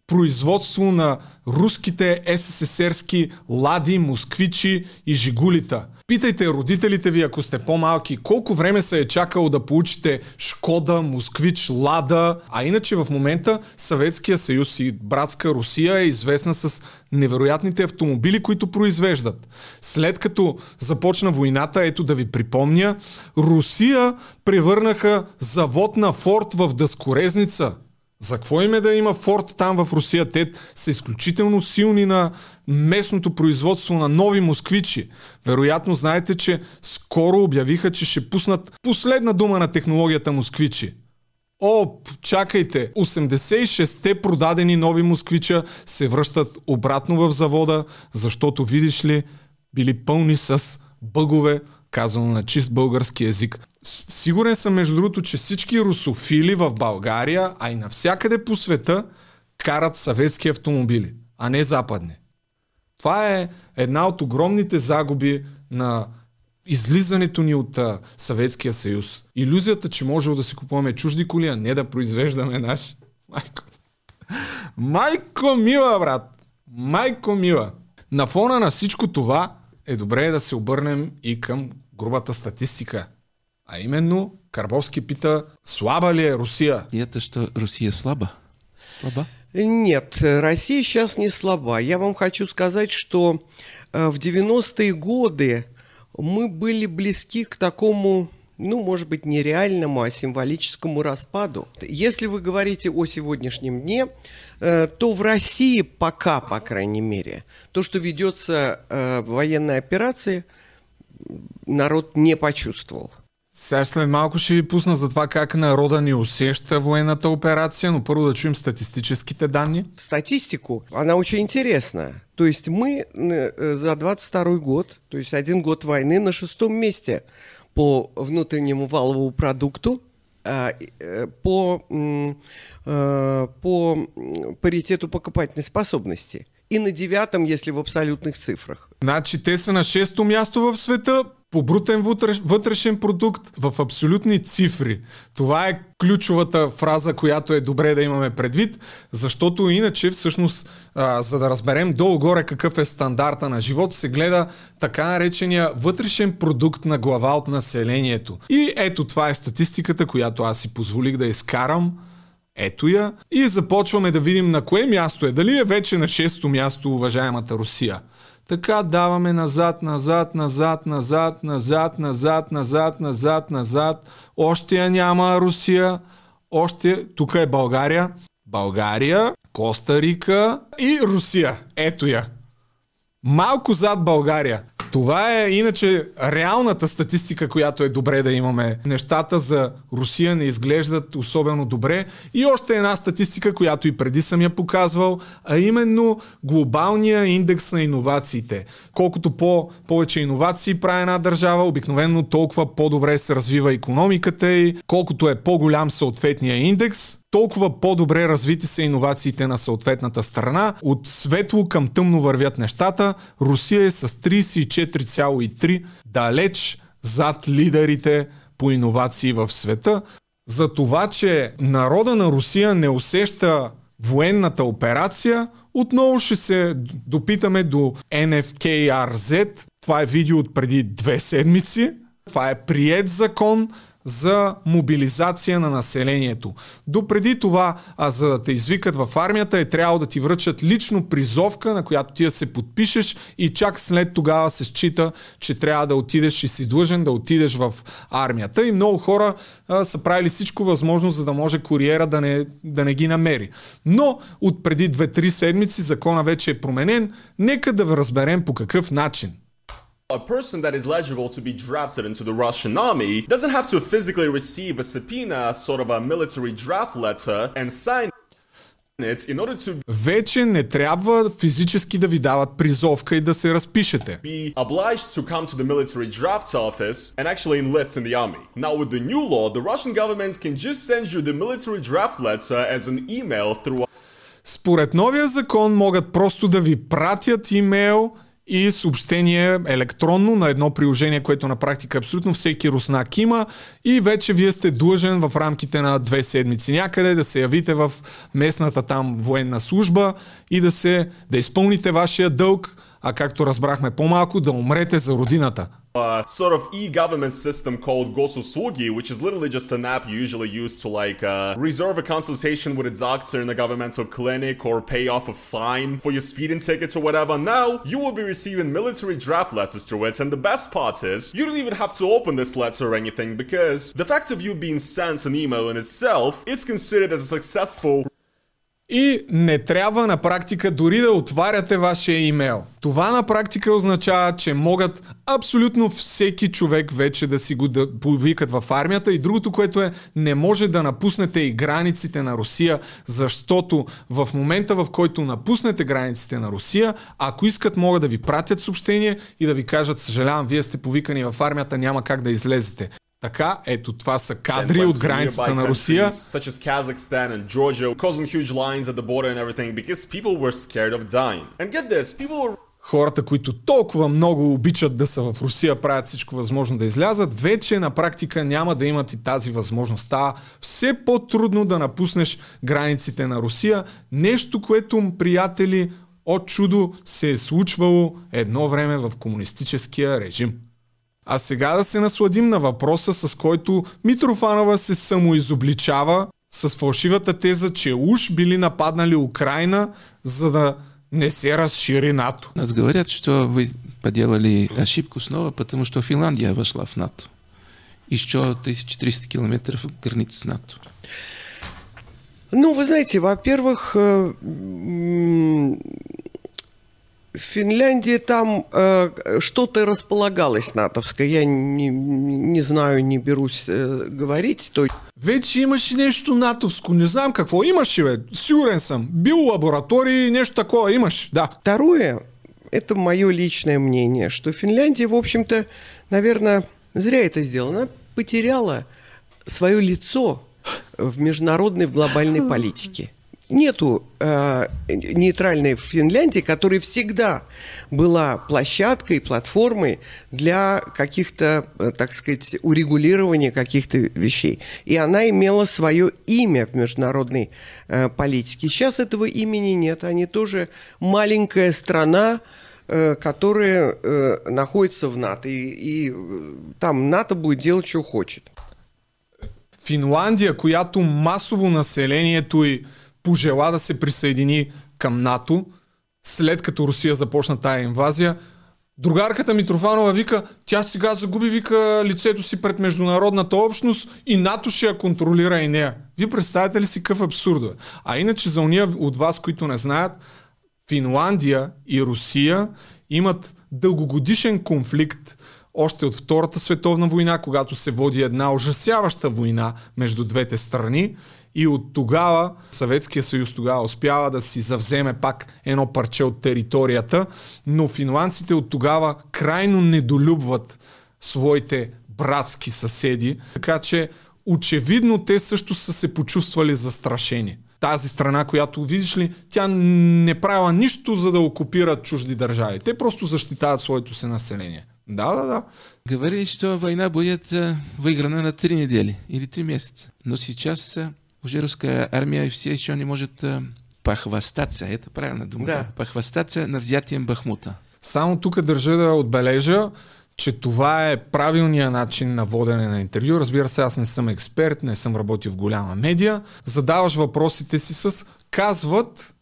производство на руските СССРски лади, москвичи и жигулита. Питайте родителите ви, ако сте по-малки, колко време се е чакало да получите Шкода, Москвич, Лада. А иначе в момента Съветския съюз и братска Русия е известна с невероятните автомобили, които произвеждат. След като започна войната, ето да ви припомня, Русия превърнаха завод на Форд в дъскорезница. За какво им е да има Форд там в Русия? Те са изключително силни на местното производство на нови москвичи. Вероятно знаете, че скоро обявиха, че ще пуснат последна дума на технологията москвичи. О, чакайте, 86-те продадени нови москвича се връщат обратно в завода, защото видиш ли, били пълни с бъгове, казано на чист български язик. Сигурен съм, между другото, че всички русофили в България, а и навсякъде по света, карат съветски автомобили, а не западни. Това е една от огромните загуби на излизането ни от а, Съветския съюз. Иллюзията, че можем да си купуваме чужди коли, а не да произвеждаме наши. *laughs* Майко. Майко мила, брат! Майко мила! На фона на всичко това е добре да се обърнем и към грубата статистика. А именно, Карбовски пита, слаба ли Русия? И это что, Русия слаба? Слаба? Нет, Россия сейчас не слаба. Я вам хочу сказать, что э, в 90-е годы мы были близки к такому, ну, может быть, не реальному, а символическому распаду. Если вы говорите о сегодняшнем дне, э, то в России пока, по крайней мере, то, что ведется э, военная операция, народ не почувствовал. Сега след малко ще ви пусна за това как народа ни усеща военната операция, но първо да чуем статистическите данни. Статистику, она очень интересная. То есть мы за 22 год, то есть один год войны, на шестом месте по внутреннему валовому продукту, э, по, по паритету покупательной способности. И на девятом, если в абсолютных цифрах. Значи те са на шесто място в света по брутен вътреш, вътрешен продукт в абсолютни цифри. Това е ключовата фраза, която е добре да имаме предвид, защото иначе всъщност, а, за да разберем долу-горе какъв е стандарта на живот, се гледа така наречения вътрешен продукт на глава от населението. И ето това е статистиката, която аз си позволих да изкарам. Ето я. И започваме да видим на кое място е. Дали е вече на шесто място, уважаемата Русия. Така даваме назад, назад, назад, назад, назад, назад, назад, назад, назад. Още я няма Русия. Още, тук е България. България, Коста Рика и Русия. Ето я. Малко зад България. Това е иначе реалната статистика, която е добре да имаме. Нещата за Русия не изглеждат особено добре. И още една статистика, която и преди съм я показвал, а именно глобалния индекс на иновациите. Колкото по повече иновации прави една държава, обикновено толкова по-добре се развива економиката и колкото е по-голям съответния индекс, толкова по-добре развити са иновациите на съответната страна. От светло към тъмно вървят нещата. Русия е с 34,3 далеч зад лидерите по иновации в света. За това, че народа на Русия не усеща военната операция, отново ще се допитаме до NFKRZ. Това е видео от преди две седмици. Това е прият закон за мобилизация на населението. Допреди това, а за да те извикат в армията, е трябвало да ти връчат лично призовка, на която ти да се подпишеш и чак след тогава се счита, че трябва да отидеш и си длъжен да отидеш в армията. И много хора а, са правили всичко възможно, за да може куриера да не, да не ги намери. Но от преди 2-3 седмици закона вече е променен. Нека да разберем по какъв начин. A person that is eligible to be drafted into the Russian army doesn't have to physically receive a subpoena, sort of a military draft letter, and sign it in order to Вече не трябва физически да ви дават призовка и да се разпишете. be obliged to come to the military drafts office and actually enlist in the army. Now, with the new law, the Russian government can just send you the military draft letter as an email through Според новия закон могат просто да ви пратят имейл и съобщение електронно на едно приложение, което на практика абсолютно всеки руснак има. И вече вие сте длъжен в рамките на две седмици някъде да се явите в местната там военна служба и да се да изпълните вашия дълг, а както разбрахме по-малко, да умрете за родината. uh, sort of e-government system called Gososlugi, which is literally just an app you usually use to like uh, reserve a consultation with a doctor in a governmental clinic or pay off a fine for your speeding tickets or whatever. Now you will be receiving military draft letters through it, and the best part is you don't even have to open this letter or anything because the fact of you being sent an email in itself is considered as a successful И не трябва на практика дори да отваряте вашия имейл. Това на практика означава, че могат абсолютно всеки човек вече да си го да повикат в армията и другото, което е, не може да напуснете и границите на Русия, защото в момента в който напуснете границите на Русия, ако искат могат да ви пратят съобщение и да ви кажат, съжалявам, вие сте повикани в армията, няма как да излезете. Така, ето това са кадри от границата на Русия. such as Kazakhstan and Georgia, causing huge lines at the border and everything because people were scared of dying. And get this, people were хората, които толкова много обичат да са в Русия, правят всичко възможно да излязат, вече на практика няма да имат и тази възможност. Става все по-трудно да напуснеш границите на Русия. Нещо, което, приятели, от чудо се е случвало едно време в комунистическия режим. А сега да се насладим на въпроса, с който Митрофанова се самоизобличава с фалшивата теза, че уж били нападнали Украина, за да не се разшири НАТО. Нас говорят, что вы поделали ошибку снова, потому что Финляндия вошла в НАТО. Еще 1300 километров границы с НАТО. Ну, вы знаете, во-первых, м, Финляндия там э, что-то располагалось натовское. Я не, не знаю, не берусь э, говорить. То... Вече имаше нещо натовско, не знам какво. Имаше, бе, сигурен съм. Бил лаборатории, нещо такова имаш, да. Второе, это мое личное мнение, что Финляндия, в общем-то, наверное, зря это сделала. Она потеряла свое лицо в международной, в глобальной *laughs* политике. Нету э, нейтральной Финляндии, которая всегда была площадкой, платформой для каких-то, э, так сказать, урегулирования каких-то вещей. И она имела свое имя в международной э, политике. Сейчас этого имени нет. Они тоже маленькая страна, э, которая э, находится в НАТО. И, и э, там НАТО будет делать, что хочет. Финландия, която масово населението й пожела да се присъедини към НАТО, след като Русия започна тая инвазия, другарката Митрофанова вика, тя сега загуби, вика, лицето си пред международната общност и НАТО ще я контролира и нея. Вие представяте ли си какъв абсурд? е? А иначе за уния от вас, които не знаят, Финландия и Русия имат дългогодишен конфликт още от Втората световна война, когато се води една ужасяваща война между двете страни. И от тогава Съветския съюз тогава успява да си завземе пак едно парче от територията, но финландците от тогава крайно недолюбват своите братски съседи, така че очевидно те също са се почувствали застрашени. Тази страна, която, видиш ли, тя не правила нищо за да окупира чужди държави. Те просто защитават своето си население. Да, да, да. Говорили, что война будет выиграна на три недели или три месяца. Но сейчас уже русская армия все еще не может э, похвастаться, это правильно думаю, Да. да, похвастаться на взятием Бахмута. Само тук държа да отбележа, че това е правилният начин на водене на интервю. Разбира се, аз не съм експерт, не съм работил в голяма медия. Задаваш въпросите си с казват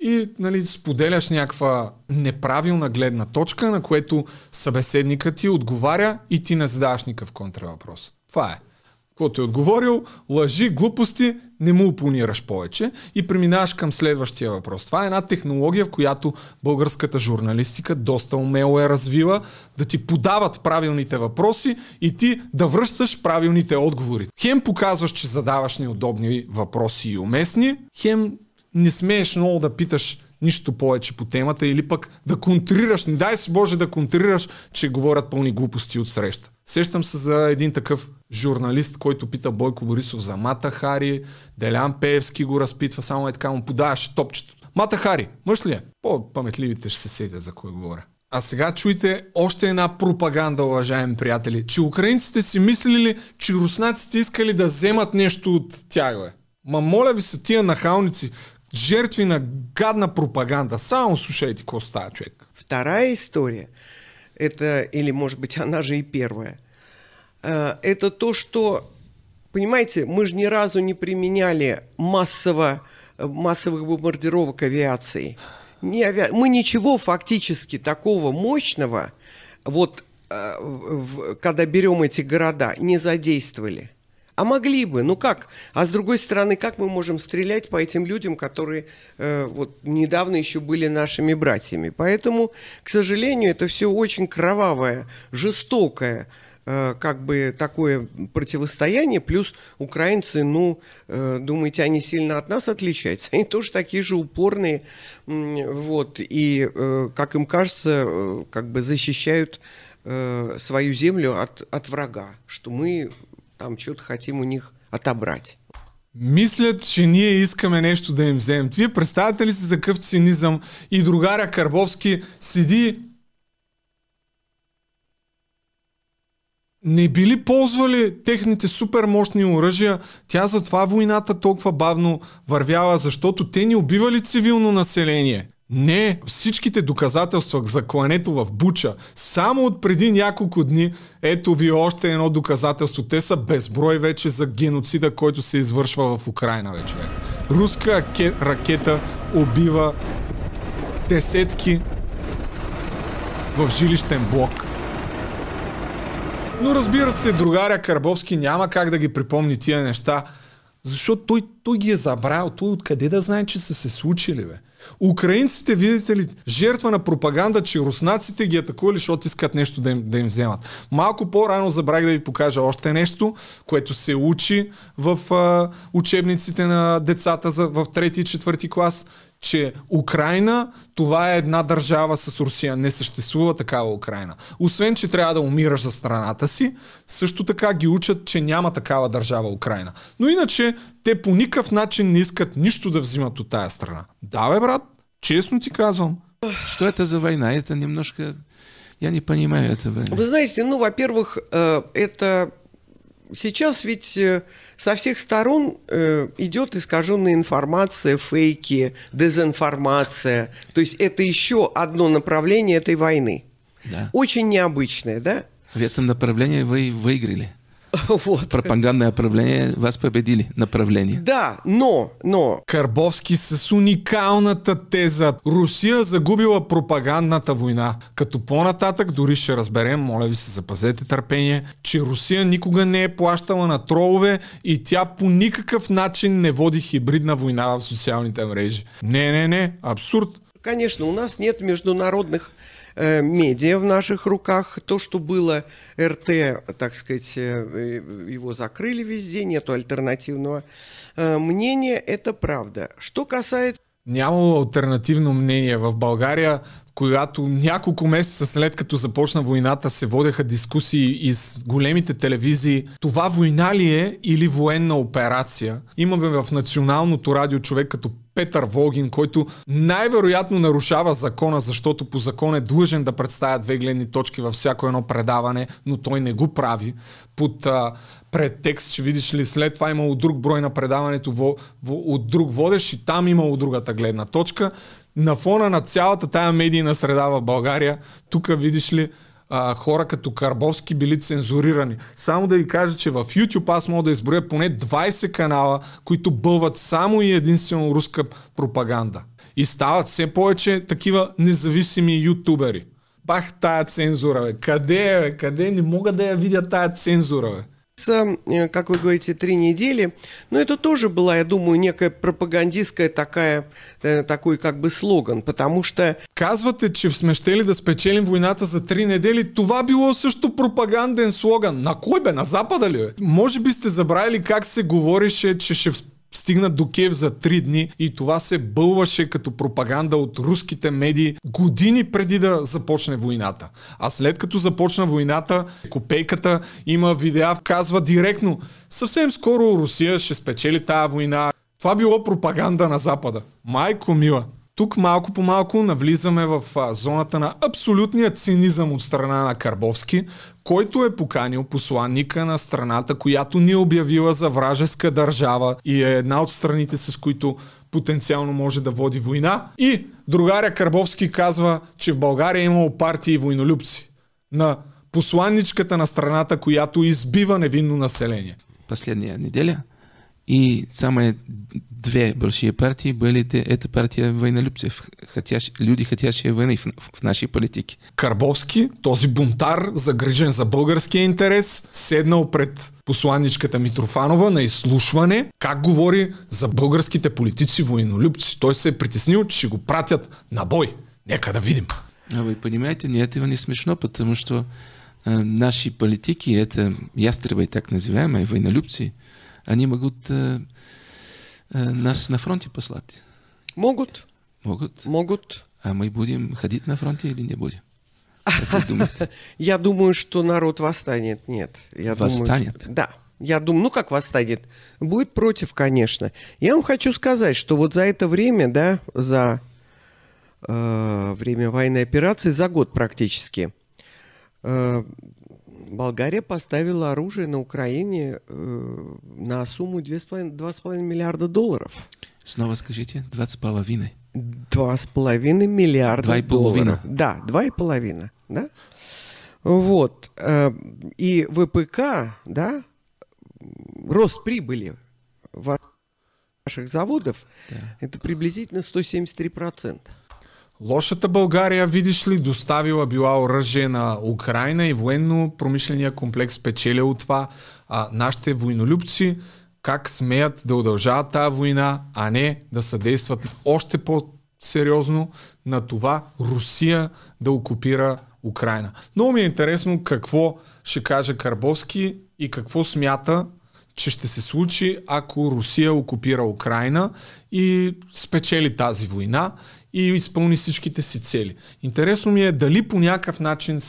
и нали, споделяш някаква неправилна гледна точка, на което събеседникът ти отговаря и ти не задаваш никакъв контравъпрос. Това е. Каквото е отговорил, лъжи, глупости, не му опонираш повече и преминаваш към следващия въпрос. Това е една технология, в която българската журналистика доста умело е развила да ти подават правилните въпроси и ти да връщаш правилните отговори. Хем показваш, че задаваш неудобни въпроси и уместни, хем не смееш много да питаш нищо повече по темата или пък да контрираш, не дай си Боже да контрираш, че говорят пълни глупости от среща. Сещам се за един такъв журналист, който пита Бойко Борисов за Мата Хари, Делян Пеевски го разпитва, само е така му подаваше топчето. Мата Хари, мъж ли е? По-паметливите ще се седят за кой говоря. А сега чуйте още една пропаганда, уважаеми приятели, че украинците си мислили, че руснаците искали да вземат нещо от тях, бе. Ма моля ви се тия нахалници, жертви на гадна пропаганда. Само слушайте какво става, човек. Вторая история, это, или может быть *laughs* она же и первая, э, это то, что, понимаете, мы же ни разу не применяли массово, массовых бомбардировок авиации. Не ави... Мы ничего фактически такого мощного, вот э, когда берем эти города, не задействовали. А могли бы, ну как? А с другой стороны, как мы можем стрелять по этим людям, которые э, вот недавно еще были нашими братьями? Поэтому, к сожалению, это все очень кровавое, жестокое, э, как бы такое противостояние. Плюс украинцы, ну, э, думаете, они сильно от нас отличаются? *laughs* Они тоже такие же упорные, вот, и, э, как им кажется, как бы защищают свою землю от, от врага, что мы там что-то хотим у них отобрать. Мислят, че ние искаме нещо да им вземем. Вие представяте ли си за какъв цинизъм и другаря Карбовски седи не били ползвали техните супер мощни оръжия, тя затова войната толкова бавно вървяла, защото те ни убивали цивилно население. Не, всичките доказателства за клането в Буча, само от преди няколко дни, ето ви още едно доказателство. Те са безброй вече за геноцида, който се извършва в Украина вече. Руска раке- ракета убива десетки в жилищен блок. Но разбира се, другаря Карбовски няма как да ги припомни тия неща, защото той, той ги е забравил. Той откъде да знае, че са се случили, бе? Украинците, видите ли, жертва на пропаганда, че руснаците ги атакували, защото искат нещо да им, да им вземат. Малко по-рано забравих да ви покажа още нещо, което се учи в а, учебниците на децата за, в трети и четвърти клас, че Украина това е една държава с Русия. Не съществува такава Украина. Освен, че трябва да умираш за страната си, също така ги учат, че няма такава държава Украина. Но иначе те по никакъв начин не искат нищо да взимат от тая страна. Да, бе, брат, честно ти казвам. Что это за война? Это немножко... Я не понимаю этого. Вы знаете, ну, во-первых, э, это сейчас ведь э, со всех сторон э, идет искаженная информация, фейки, дезинформация. То есть это еще одно направление этой войны. Да. Очень необычное, да? В этом направлении вы выиграли. *laughs* Вот. Пропагандное направление вас победили. Направление. Да, но, но... Карбовски с уникалната теза. Русия загубила пропагандната война. Като по-нататък дори ще разберем, моля ви се запазете търпение, че Русия никога не е плащала на тролове и тя по никакъв начин не води хибридна война в социалните мрежи. Не, не, не, абсурд. Конечно, у нас нет международных медиа в наших руках. То, что было РТ, так сказать, его закрыли везде, нету альтернативного э, мнения, это правда. Что касается Нямало альтернативно мнение в България, когато няколко месеца след като започна войната се водеха дискусии и с големите телевизии. Това война ли е или военна операция? Имаме в националното радио човек като Петър Волгин, който най-вероятно нарушава закона, защото по закон е длъжен да представя две гледни точки във всяко едно предаване, но той не го прави. Под а, предтекст, че видиш ли, след това имало друг брой на предаването во, во, от друг водещ и там имало другата гледна точка. На фона на цялата тая медийна среда в България, тук видиш ли, а, хора като Карбовски били цензурирани. Само да ви кажа, че в YouTube аз мога да изброя поне 20 канала, които бълват само и единствено руска пропаганда. И стават все повече такива независими ютубери. Бах тая цензура, бе. Къде е, бе? Къде? Не мога да я видя тая цензура, бе. Э, как вы говорите, три недели. Но это тоже была, я думаю, некая пропагандистская такая, э, такой как бы слоган, потому что... Казвате, че сме щели да спечелим войната за три недели. Това било също пропаганден слоган. На кой бе? На Запада ли бе? Може би сте забравили как се говореше, че ще стигнат до Киев за три дни и това се бълваше като пропаганда от руските медии години преди да започне войната. А след като започна войната, копейката има видеа, казва директно съвсем скоро Русия ще спечели тая война. Това било пропаганда на Запада. Майко мила. Тук малко по малко навлизаме в зоната на абсолютния цинизъм от страна на Карбовски, който е поканил посланника на страната, която ни е обявила за вражеска държава и е една от страните, с които потенциално може да води война. И другаря Карбовски казва, че в България е имало партии и войнолюбци. На посланничката на страната, която избива невинно население. Последния неделя и самые две большие партии были это партия военнолюбцев, хотящ, люди, хотящие войны в, в нашей политике. Карбовски, този бунтар, загрижен за българския интерес, седнал пред посланничката Митрофанова на изслушване, как говори за българските политици военнолюбци. Той се е притеснил, че ще го пратят на бой. Нека да видим. А вы понимаете, мне этого не смешно, потому что э, наши политики, это ястребы, так называемые, военнолюбцы, они могут э, нас на фронте послать. Могут. Могут. Могут. А мы будем ходить на фронте или не будем? *laughs* Я думаю, что народ восстанет. Нет. Я Восстанет? Думаю, что- да. Я думаю, ну как восстанет? Будет против, конечно. Я вам хочу сказать, что вот за это время, да, за э, время военной операции, за год практически, э, Болгария поставила оружие на Украине э, на сумму 2,5 2,5 миллиарда долларов. Снова скажите, 20 с половиной. Два с половиной миллиарда Два и половина. долларов. Да, два и половина, да. Вот. э, И ВПК, да, рост прибыли ваших заводов, это приблизительно 173%. Лошата България, видиш ли, доставила била оръжие на Украина и военно-промишления комплекс печеля от това. А нашите войнолюбци как смеят да удължават тази война, а не да съдействат още по-сериозно на това Русия да окупира Украина. Много ми е интересно какво ще каже Карбовски и какво смята, че ще се случи, ако Русия окупира Украина и спечели тази война и изпълни всичките си цели. Интересно ми е дали по някакъв начин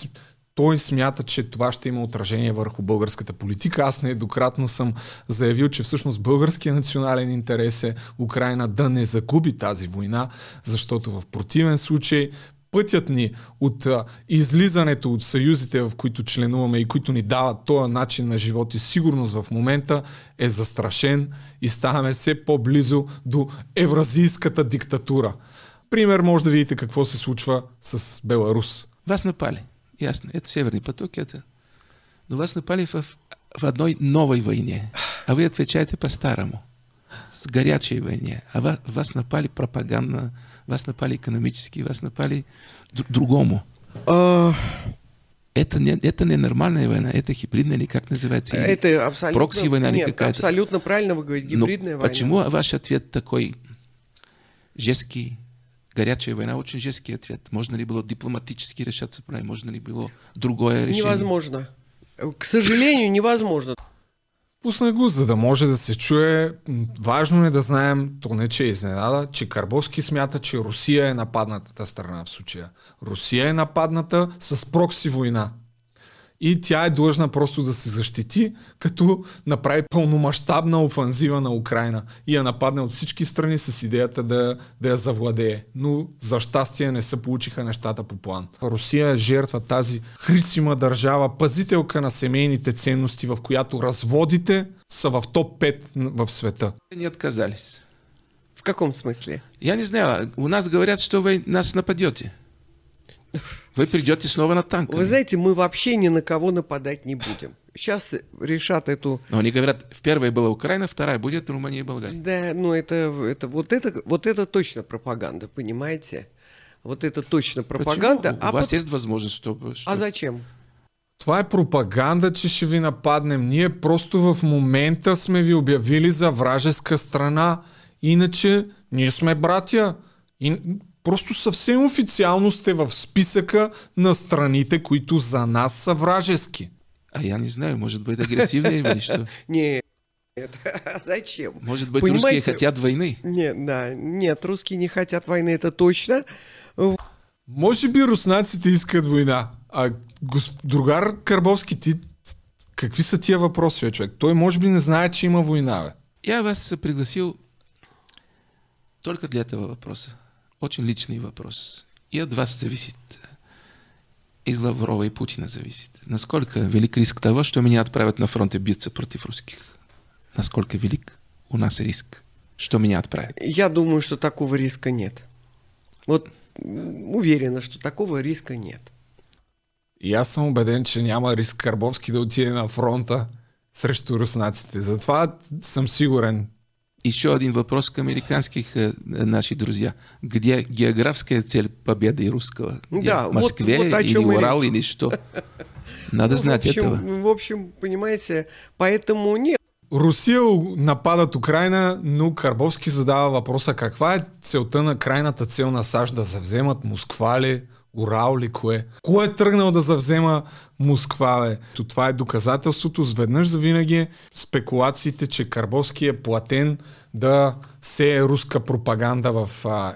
той смята, че това ще има отражение върху българската политика. Аз нееднократно съм заявил, че всъщност българския национален интерес е Украина да не загуби тази война, защото в противен случай пътят ни от а, излизането от съюзите, в които членуваме и които ни дават този начин на живот и сигурност в момента е застрашен и ставаме все по-близо до евразийската диктатура. Пример може да видите какво се случва с Беларус. Вас напали. Ясно. Это Северный поток, это... Но вас напали в, в одной новой войне. А вы отвечаете по-старому. С горячей войне. А вас, вас напали пропагандно, вас напали экономически, вас напали дру- другому. А, Это не, это не нормальная война, это гибридная или как называется? Или Это абсолютно... Прокси-война или нет, какая-то? абсолютно правильно вы говорите, Но гибридная война. почему ваш ответ такой жесткий? Горячая война очень жесткий ответ. Можно ли было дипломатически решаться проблем? Можно ли было другое решение? Невозможно. К сожалению, невозможно. Пуснах го, за да може да се чуе. Важно е да знаем, то не че е изненада, че Карбовски смята, че Русия е нападнатата страна в случая. Русия е нападната с прокси война. И тя е длъжна просто да се защити, като направи пълномащабна офанзива на Украина и я нападне от всички страни с идеята да, да я завладее. Но за щастие не се получиха нещата по план. Русия е жертва тази хрисима държава, пазителка на семейните ценности, в която разводите са в топ 5 в света. Не отказались. В каком смысле? Я не знаю, у нас говорят, что вы нас нападете. *laughs* Вы придете снова на танк. Вы знаете, мы вообще ни на кого нападать не будем. Сейчас решат эту... Но они говорят, в первой была Украина, вторая будет Румыния и Болгария. Да, ну это, это, вот, это, вот это точно пропаганда, понимаете? Вот это точно пропаганда. Почему? У вас есть возможность, чтобы... А зачем? Това е пропаганда, че ще ви нападнем. Ние просто в момента сме ви обявили за вражеска страна. Иначе ние сме братя. И просто съвсем официално сте в списъка на страните, които за нас са вражески. А я не знаю, может быть, агрессивнее или что? Нет, а зачем? Может быть, русские хотят войны? Нет, да, нет, русские не хотят войны, это точно. Може би руснаците искат война. А другар Карбовски, ти какви са тия въпроси, бе, човек? Той може би не знае, че има война, бе. Я вас пригласил только для этого вопроса. Очень личный вопрос. И от вас зависит. Из Лаврова и Путина зависит. Насколько велик риск того, что меня отправят на фронт и биться против русских? Насколько велик у нас риск, что меня отправят? Я думаю, что такого риска нет. Вот уверена, что такого риска нет. И аз съм убеден, че няма риск Карбовски да отиде на фронта срещу руснаците. Затова съм сигурен. Еще один вопрос к американских э, наших друзья. Где географская цель победы русского? Где? Да, вот- Москве вот о или Урал или что? Надо Ну, знать в общем, этого. В общем, понимаете, поэтому нет. Русия нападат Украина, но Карбовски задава въпроса каква е целта на крайната цел на САЩ да завземат Москва ли, Урал ли, кое? Кой е тръгнал да завзема Москва, бе? То това е доказателството, зведнъж за винаги спекулациите, че Карбовски е платен да сее руска пропаганда в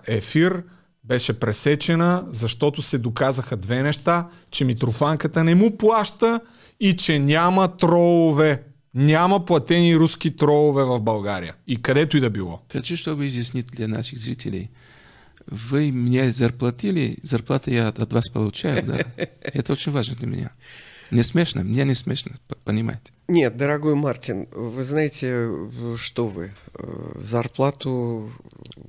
ефир, беше пресечена, защото се доказаха две неща, че Митрофанката не му плаща и че няма тролове. Няма платени руски тролове в България. И където и да било. Хочу, чтобы изъяснить для наших зрителей. Вы мне зарплатили, зарплату я от, от вас получаю, да? *laughs* Это очень важно для меня. Не смешно? Мне не смешно, понимаете? Нет, дорогой Мартин, вы знаете, что вы, э, зарплату...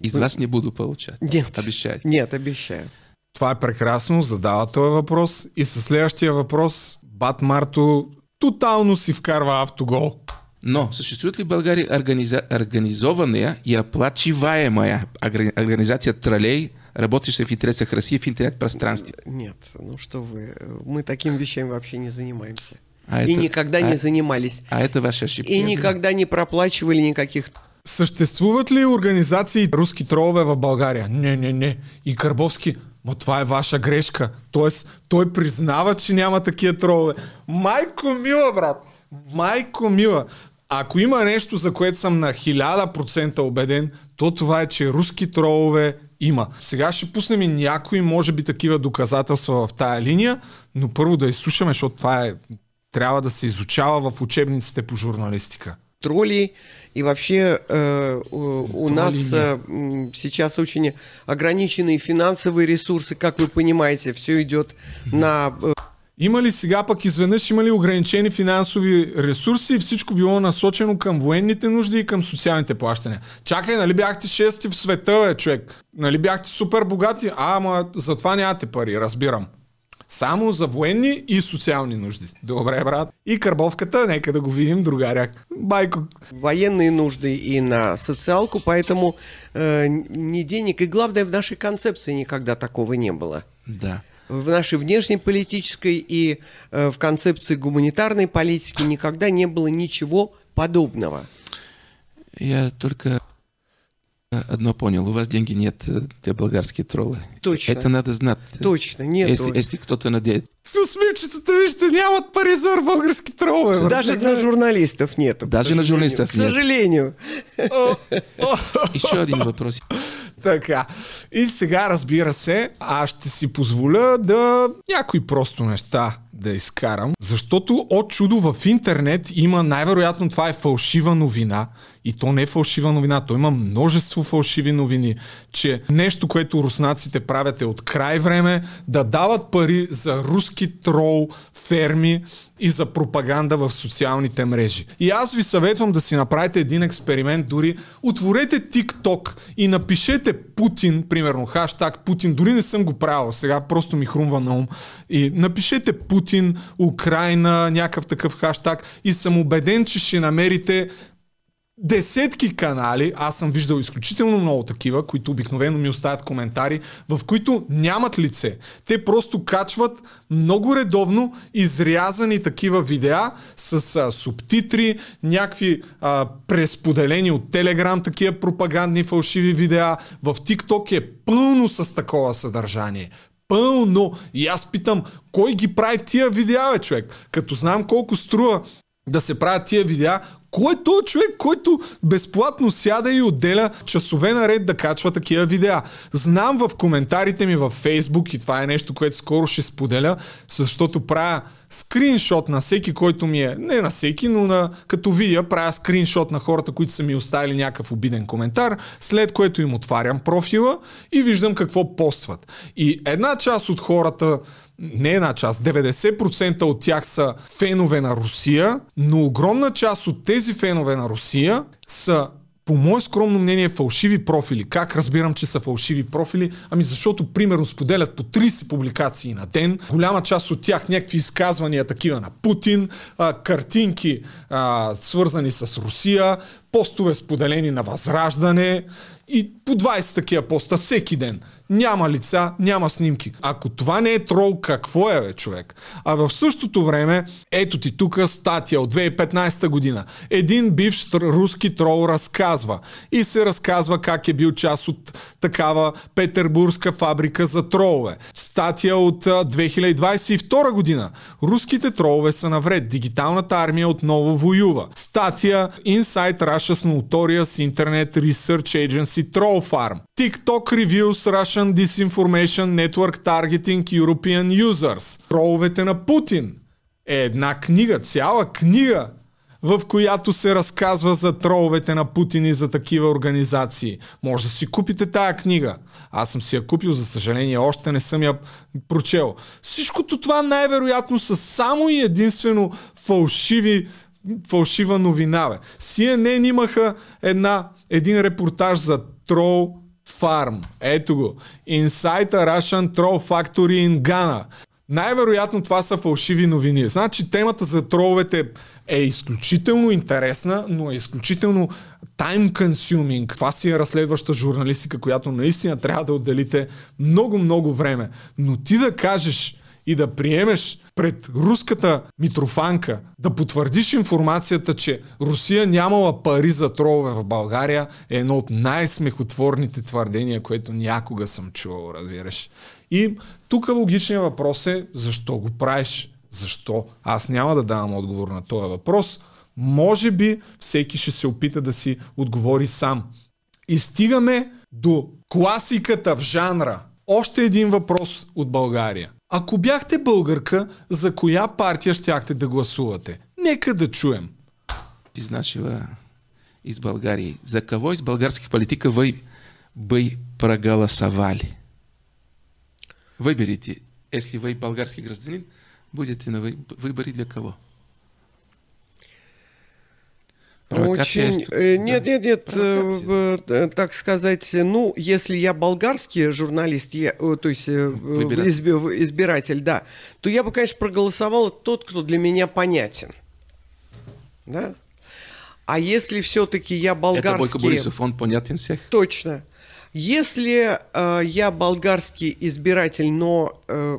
Из вы- вас не буду получать. Нет. Обещаю. Нет, обещаю. Това е прекрасно, задава този въпрос. И със следващия въпрос Бат Марто тотално си вкарва автогол. Но существует ли в Болгарии организа- организованная и оплачиваемая организация троллей, работающая в интересах России в интернет-пространстве? Нет, ну что вы, мы такими вещами вообще не занимаемся. А и это- никогда а- не занимались. А это ваша ошибка. И никогда не проплачивали никаких... Съществуват ли организации руски тролове в България? Не, не, не. И Карбовски, но това е ваша грешка. Тоест, той признава, че няма такива тролове. Майко мила, брат! Майко мила! Ако има нещо, за което съм на 1000% убеден, то това е, че руски тролове има. Сега ще пуснем и някои, може би, такива доказателства в тая линия, но първо да изслушаме, защото това е трябва да се изучава в учебниците по журналистика. троллей. И вообще э, у, у Тролли нас э, м, сейчас очень ограниченные финансовые ресурсы, как вы понимаете, все идет на... э, Има ли сега пък изведнъж има ли ограничени финансови ресурси и всичко било насочено към военните нужди и към социалните плащания? Чакай, нали бяхте шести в света, бе, човек? Нали бяхте супер богати? А, ама затова нямате пари, разбирам. Само за военни и социални нужди. Добре, брат. И карбовката, нека да го видим, другаря. Байко. военные нужды и на социалку, поэтому э, ни денег, и главное, в нашей концепции никогда такого не было. Да. В нашей внешнеполитической и э, в концепции гуманитарной политики никогда не было ничего подобного. Я только э, одно понял. У вас деньги нет э, для болгарские троллы. Точно. Это надо знать. Точно, нету. Если, если кто-то надеется. С усмивчицата, вижте, нямат пари за български тролове. брат. Даже для журналистов нету. к Даже на журналистов К нет. сожалению. Еще один вопрос. Така. И сега, разбира се, аз ще си позволя да някои просто неща да изкарам, защото от чудо в интернет има най-вероятно това е фалшива новина. И то не е фалшива новина, то има множество фалшиви новини, че нещо, което руснаците правят е от край време да дават пари за руски трол ферми и за пропаганда в социалните мрежи. И аз ви съветвам да си направите един експеримент, дори отворете TikTok и напишете Путин, примерно хаштаг Путин, дори не съм го правил, сега просто ми хрумва на ум. И напишете Путин, Украина, някакъв такъв хаштаг и съм убеден, че ще намерите десетки канали, аз съм виждал изключително много такива, които обикновено ми оставят коментари, в които нямат лице. Те просто качват много редовно изрязани такива видеа с а, субтитри, някакви а, пресподелени от Телеграм, такива пропагандни фалшиви видеа. В TikTok е пълно с такова съдържание. Пълно. И аз питам, кой ги прави тия видеа, човек? Като знам колко струва да се правят тия видеа, Кой е този човек, който безплатно сяда и отделя часове наред да качва такива видеа? Знам в коментарите ми във Фейсбук и това е нещо, което скоро ще споделя, защото правя скриншот на всеки, който ми е, не на всеки, но на, като видя, правя скриншот на хората, които са ми оставили някакъв обиден коментар, след което им отварям профила и виждам какво постват. И една част от хората не една част, 90% от тях са фенове на Русия, но огромна част от тези фенове на Русия са по мое скромно мнение, фалшиви профили. Как разбирам, че са фалшиви профили? Ами защото, примерно, споделят по 30 публикации на ден. Голяма част от тях някакви изказвания такива на Путин, а, картинки а, свързани с Русия, постове споделени на Възраждане и по 20 такива поста всеки ден. Няма лица, няма снимки. Ако това не е трол, какво е, бе, човек? А в същото време, ето ти тук статия от 2015 година. Един бивш руски трол разказва и се разказва как е бил част от такава петербургска фабрика за тролове. Статия от 2022 година. Руските тролове са навред. Дигиталната армия отново воюва. Статия Inside Russia's Notorious Internet Research Agency Troll Farm. TikTok Reviews Russian Disinformation Network Targeting European Users. Троловете на Путин е една книга, цяла книга, в която се разказва за троловете на Путин и за такива организации. Може да си купите тая книга. Аз съм си я купил, за съжаление, още не съм я прочел. Всичкото това най-вероятно са само и единствено фалшиви фалшива новина. Бе. CNN имаха една, един репортаж за трол Farm. Ето го. Inside a Russian Troll Factory in Ghana. Най-вероятно това са фалшиви новини. Значи темата за троловете е изключително интересна, но е изключително time consuming. Това си е разследваща журналистика, която наистина трябва да отделите много-много време. Но ти да кажеш и да приемеш пред руската митрофанка да потвърдиш информацията, че Русия нямала пари за тролове в България е едно от най-смехотворните твърдения, което някога съм чувал, разбираш. И тук логичният въпрос е защо го правиш? Защо? Аз няма да давам отговор на този въпрос. Може би всеки ще се опита да си отговори сам. И стигаме до класиката в жанра. Още един въпрос от България. Ако бяхте българка, за коя партия щяхте да гласувате? Нека да чуем. Изначила из Българии. За кого из българских политика вы бы проголосовали? Выберите. Если вы болгарский гражданин, будете на выборе для кого? Очень... Э, нет, нет, нет, э, э, так сказать, ну, если я болгарский журналист, я, то есть избиратель. избиратель, да, то я бы, конечно, проголосовал тот, кто для меня понятен. Да? А если все-таки я болгарский... Это Бойко Борисов, он понятен всех? Точно. Если э, я болгарский избиратель, но э,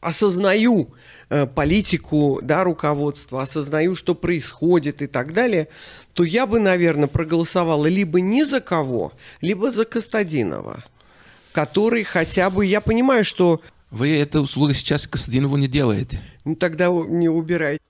осознаю Э, политику, да, руководства, осознаю, что происходит и так далее, то я бы, наверное, проголосовала либо ни за кого, либо за Кастадинова, который хотя бы, я понимаю, что... Вы эту услугу сейчас Кастадинову не делаете. Ну тогда не убирайте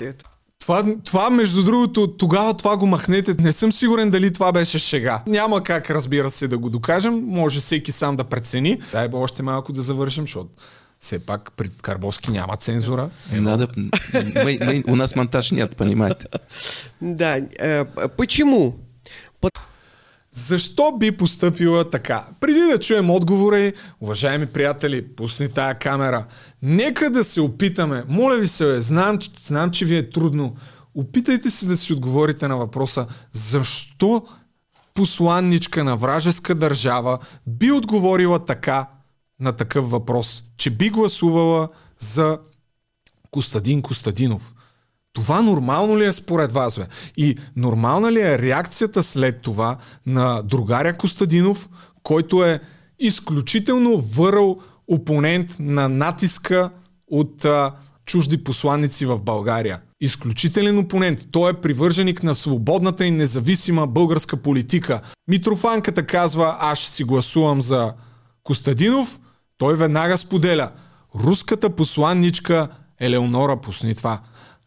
это. Това, това, между другото, тогава това го махнете. Не съм сигурен дали това беше шега. Няма как, разбира се, да го докажем. Може всеки сам да прецени. Дай бе още малко да завършим, защото все пак при Карбовски няма цензура. Надо, мы, мы, у нас монтаж нет, понимаете. Да, э, почему? Защо би поступила така? Преди да чуем отговори, уважаеми приятели, пусни тая камера. Нека да се опитаме. Моля ви се, знам, знам, че ви е трудно. Опитайте се да си отговорите на въпроса защо посланничка на вражеска държава би отговорила така на такъв въпрос, че би гласувала за Костадин Костадинов. Това нормално ли е според вас? Бе? И нормална ли е реакцията след това на другаря Костадинов, който е изключително върл опонент на натиска от а, чужди посланници в България. Изключителен опонент. Той е привърженик на свободната и независима българска политика. Митрофанката казва, аз ще си гласувам за Костадинов, той веднага споделя. Руската посланничка Елеонора пусни това.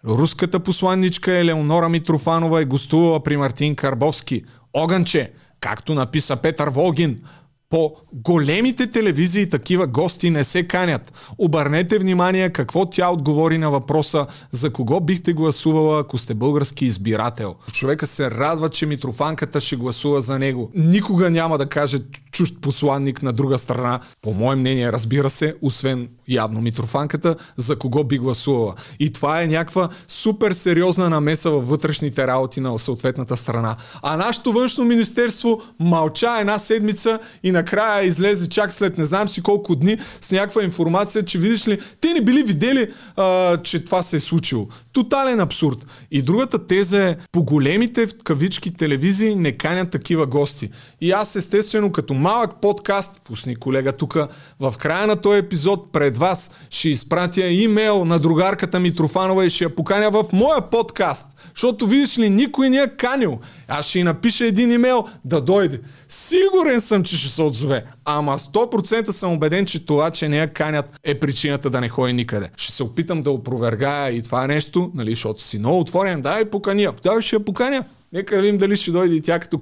Руската посланничка Елеонора Митрофанова е гостувала при Мартин Карбовски. Огънче, както написа Петър Волгин, по големите телевизии такива гости не се канят. Обърнете внимание какво тя отговори на въпроса за кого бихте гласувала, ако сте български избирател. Човека се радва, че Митрофанката ще гласува за него. Никога няма да каже чужд посланник на друга страна, по мое мнение, разбира се, освен явно Митрофанката, за кого би гласувала. И това е някаква супер сериозна намеса във вътрешните работи на съответната страна. А нашето външно министерство мълча една седмица и накрая излезе чак след не знам си колко дни с някаква информация, че видиш ли, те не били видели, а, че това се е случило. Тотален абсурд. И другата теза е, по големите в кавички телевизии не канят такива гости. И аз естествено като малък подкаст, пусни колега тук, в края на този епизод пред вас ще изпратя имейл на другарката Митрофанова и ще я поканя в моя подкаст. Защото видиш ли, никой не е канил. Аз ще й напиша един имейл да дойде. Сигурен съм, че ще се отзове. Ама 100% съм убеден, че това, че не я канят, е причината да не ходи никъде. Ще се опитам да опровергая и това нещо, нали, защото си много отворен. Дай поканя. Да, ще я поканя. Нека да видим дали ще дойде и тя като,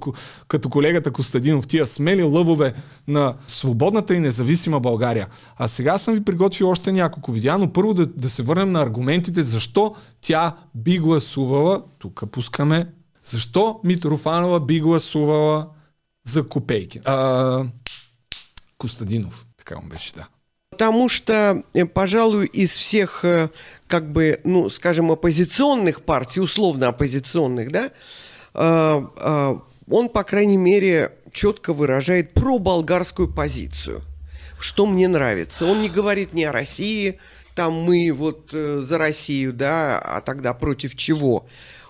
като колегата Костадинов, тия смели лъвове на свободната и независима България. А сега съм ви приготвил още няколко видеа, но първо да, да се върнем на аргументите защо тя би гласувала, тук пускаме, защо Митрофанова би гласувала за копейки. А, Костадинов, така му беше, да. Потому что, пожалуй, из всех, как бы, ну, скажем, оппозиционных партий, условно оппозиционных, да, он, по крайней мере, четко выражает проболгарскую позицию, что мне нравится. Он не говорит ни о России, там мы вот за Россию, да, а тогда против чего.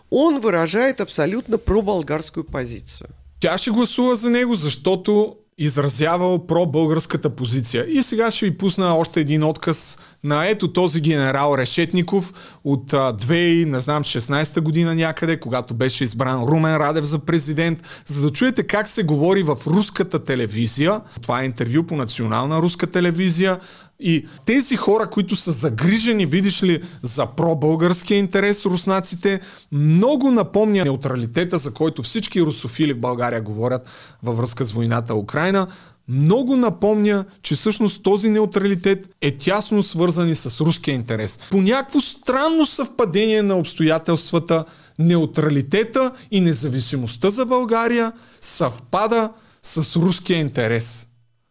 Он выражает абсолютно проболгарскую позицию. Тя ще гласува за него, защото изразявал про-българската позиция. И сега ще ви пусна още един отказ на ето този генерал Решетников от 2, не знам, 16 година някъде, когато беше избран Румен Радев за президент, за да чуете как се говори в руската телевизия. Това е интервю по национална руска телевизия. И тези хора, които са загрижени, видиш ли, за пробългарския интерес руснаците, много напомня неутралитета, за който всички русофили в България говорят във връзка с войната Украина. Много напомня, че всъщност този неутралитет е тясно свързан и с руския интерес. По някакво странно съвпадение на обстоятелствата, неутралитета и независимостта за България съвпада с руския интерес.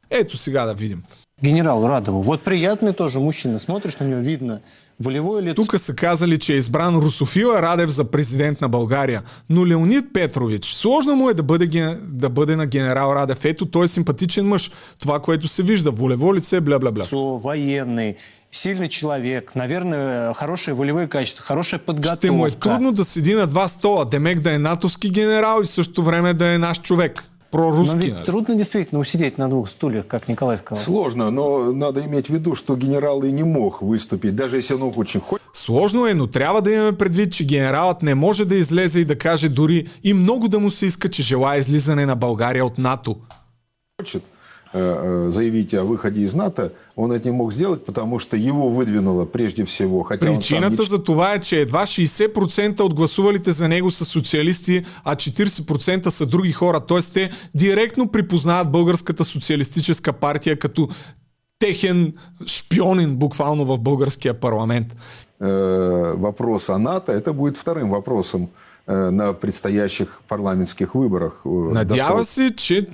Ето сега да видим. Генерал Радову. Вот приятный тоже мужчина. Смотришь на него, видно волевое лицо. Тук са казали, че е избран Русофила Радев за президент на България. Но Леонид Петрович, сложно му е да бъде, да бъде на генерал Радев. Ето, той е симпатичен мъж. Това, което се вижда. Волево лице, бля-бля-бля. Военный, сильный человек, наверное, хорошие волевые качества, хорошая подготовка. Ще му е трудно да седи на два стола. Демек да е натовски генерал и в същото време да е наш човек. Прорусский. Но ведь трудно действительно усидеть на двух стульях, как Николай сказал. Сложно, но надо иметь в виду, что генерал и не мог выступить, даже если он очень хочет. Сложно е, но трябва да имаме предвид, че генералът не може да излезе и да каже дори и много да му се иска, че желая излизане на България от НАТО. Хочет заявить о выходе из НАТО, он это не мог сделать, потому что его выдвинуло прежде всего. Хотя Причината он за това е, че едва 60% от гласувалите за него са социалисти, а 40% са други хора. Тоест те директно припознават Българската социалистическа партия като техен шпионин буквално в българския парламент. Вопрос о НАТО, это будет вторым вопросом на предстоящих парламентских выборах. Надява се, че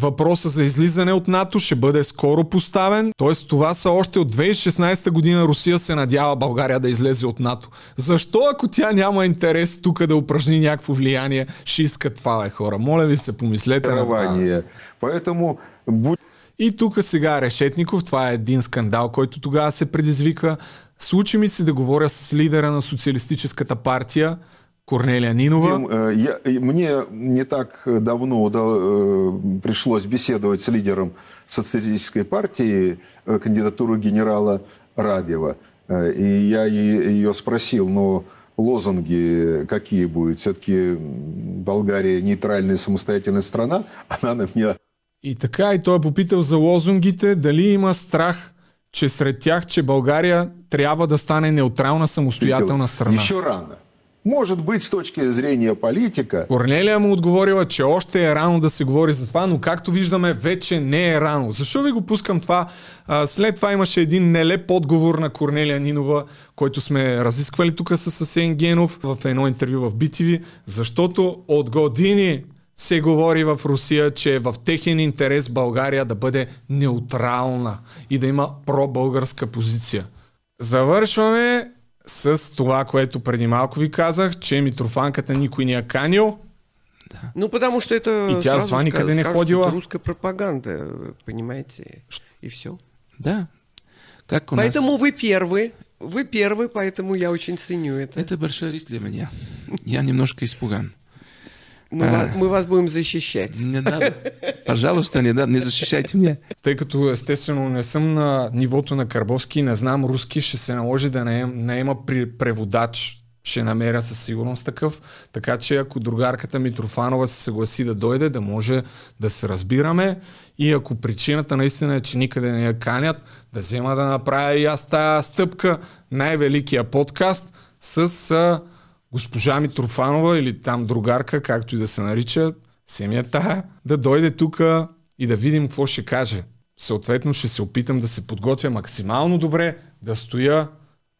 въпроса за излизане от НАТО ще бъде скоро поставен. Тоест това са още от 2016 година Русия се надява България да излезе от НАТО. Защо ако тя няма интерес тук да упражни някакво влияние, ще иска това, е хора? Моля ви се, помислете на това. Поэтому и тук сега Решетников, това е един скандал, който тогава се предизвика. Случи ми се да говоря с лидера на Социалистическата партия, Корнелия Нинова. Дим, я, мне не так давно да, пришлось беседовать с лидером социалистической партии, кандидатуру генерала Радева. И я ее спросил, но лозунги какие будут? Все-таки Болгария нейтральная самостоятельная страна? *laughs* Она на меня... И така, и той е попитал за лозунгите, дали има страх, че сред тях, че България трябва да стане неутрална самостоятелна страна. Еще рано. Может быть, с точки зрения политика, Корнелия му отговорила, че още е рано да се говори за това, но както виждаме, вече не е рано. Защо ви го пускам това? А, след това имаше един нелеп отговор на Корнелия Нинова, който сме разисквали тук с Асен Генов в едно интервю в BTV, защото от години се говори в Русия, че е в техен интерес България да бъде неутрална и да има пробългарска позиция. Завършваме с това, което преди малко ви казах, че Митрофанката никой не е канил. Ну, потому что это И тя затова никъде не ходила. русская пропаганда, понимаете, и все. Да. Как у нас... Поэтому вы первый, вы первый, поэтому я очень ценю это. Это большой риск для меня. Я немножко испуган. Мы, А. вас, мы вас будем защищать. Не надо. Пожалуйста, не, да, не защищайте меня. Тъй като естествено не съм на нивото на Карбовски не знам руски, ще се наложи да не, не има при преводач. Ще намеря със сигурност такъв. Така че ако другарката Митрофанова се съгласи да дойде, да може да се разбираме. И ако причината наистина е, че никъде не я канят, да взема да направя и аз тази стъпка, най-великия подкаст с а, госпожа Митрофанова или там другарка, както и да се нарича, семията, да дойде тук и да видим какво ще каже. Съответно ще се опитам да се подготвя максимално добре, да стоя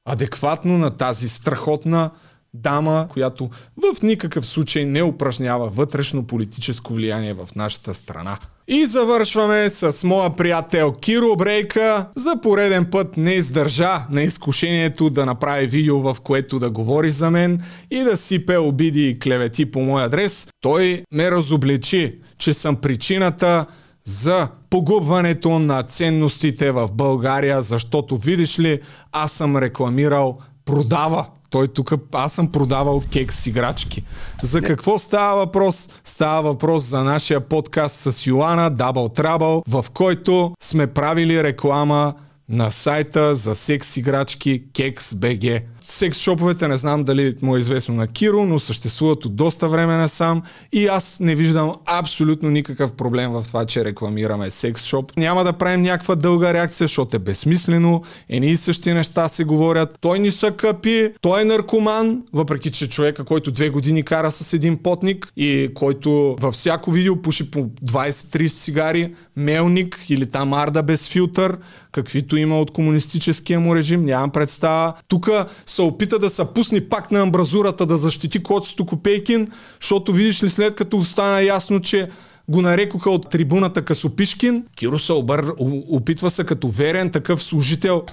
адекватно на тази страхотна дама, която в никакъв случай не упражнява вътрешно политическо влияние в нашата страна. И завършваме с моя приятел Киро Брейка. За пореден път не издържа на изкушението да направи видео, в което да говори за мен и да сипе обиди и клевети по мой адрес. Той ме разобличи, че съм причината за погубването на ценностите в България, защото видиш ли, аз съм рекламирал продава. Той тук, аз съм продавал кекс играчки. За какво става въпрос? Става въпрос за нашия подкаст с Йоана Double Trouble, в който сме правили реклама на сайта за секс играчки Keks.bg. Секс шоповете не знам дали му е известно на Киро, но съществуват от доста време насам и аз не виждам абсолютно никакъв проблем в това, че рекламираме секс шоп. Няма да правим някаква дълга реакция, защото е безсмислено. Едни и същи неща се говорят. Той ни са къпи, той е наркоман, въпреки че човека, който две години кара с един потник и който във всяко видео пуши по 20-30 цигари, мелник или там арда без филтър, каквито има от комунистическия му режим, нямам представа. Тук се опита да се пусне пак на амбразурата да защити Коцето Копейкин, защото видиш ли след като стана ясно, че го нарекоха от трибуната Касопишкин, Киро се обър... опитва се като верен такъв служител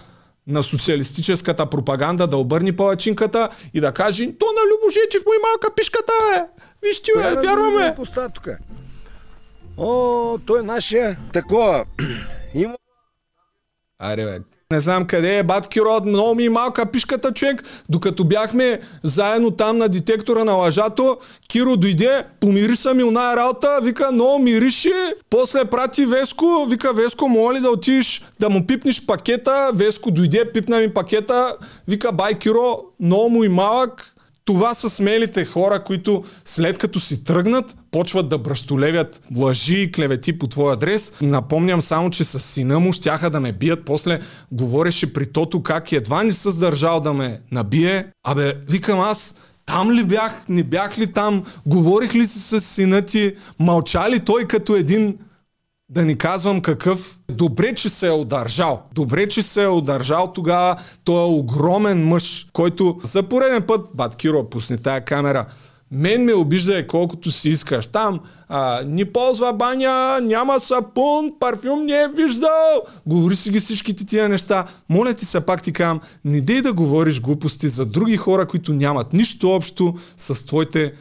на социалистическата пропаганда да обърни палачинката и да каже то на Любожечев му и малка пишката е. Виж ти, е, вярваме. О, той е нашия такова. *clears throat* Има Аре, бе. Не знам къде е бат Киро, много ми е малка пишката човек. Докато бяхме заедно там на детектора на лъжато, Киро дойде, помириса ми оная работа, вика, много мирише. После прати Веско, вика, Веско, моля ли да отидеш да му пипнеш пакета? Веско дойде, пипна ми пакета, вика, бай Киро, много му и малък. Това са смелите хора, които след като си тръгнат, почват да бръщолевят лъжи и клевети по твой адрес. Напомням само, че с сина му щяха да ме бият. После говореше при Тото как едва не се сдържал да ме набие. Абе, викам аз, там ли бях, не бях ли там, говорих ли си с сина ти, мълча ли той като един да ни казвам какъв. Добре, че се е удържал. Добре, че се е удържал тогава. Той е огромен мъж, който за пореден път, бат Киро, пусни тая камера, мен ме обижда колкото си искаш. Там а, ни ползва баня, няма сапун, парфюм не е виждал. Говори си ги всичките тия неща. Моля ти се пак ти кам, не дей да говориш глупости за други хора, които нямат нищо общо с твоите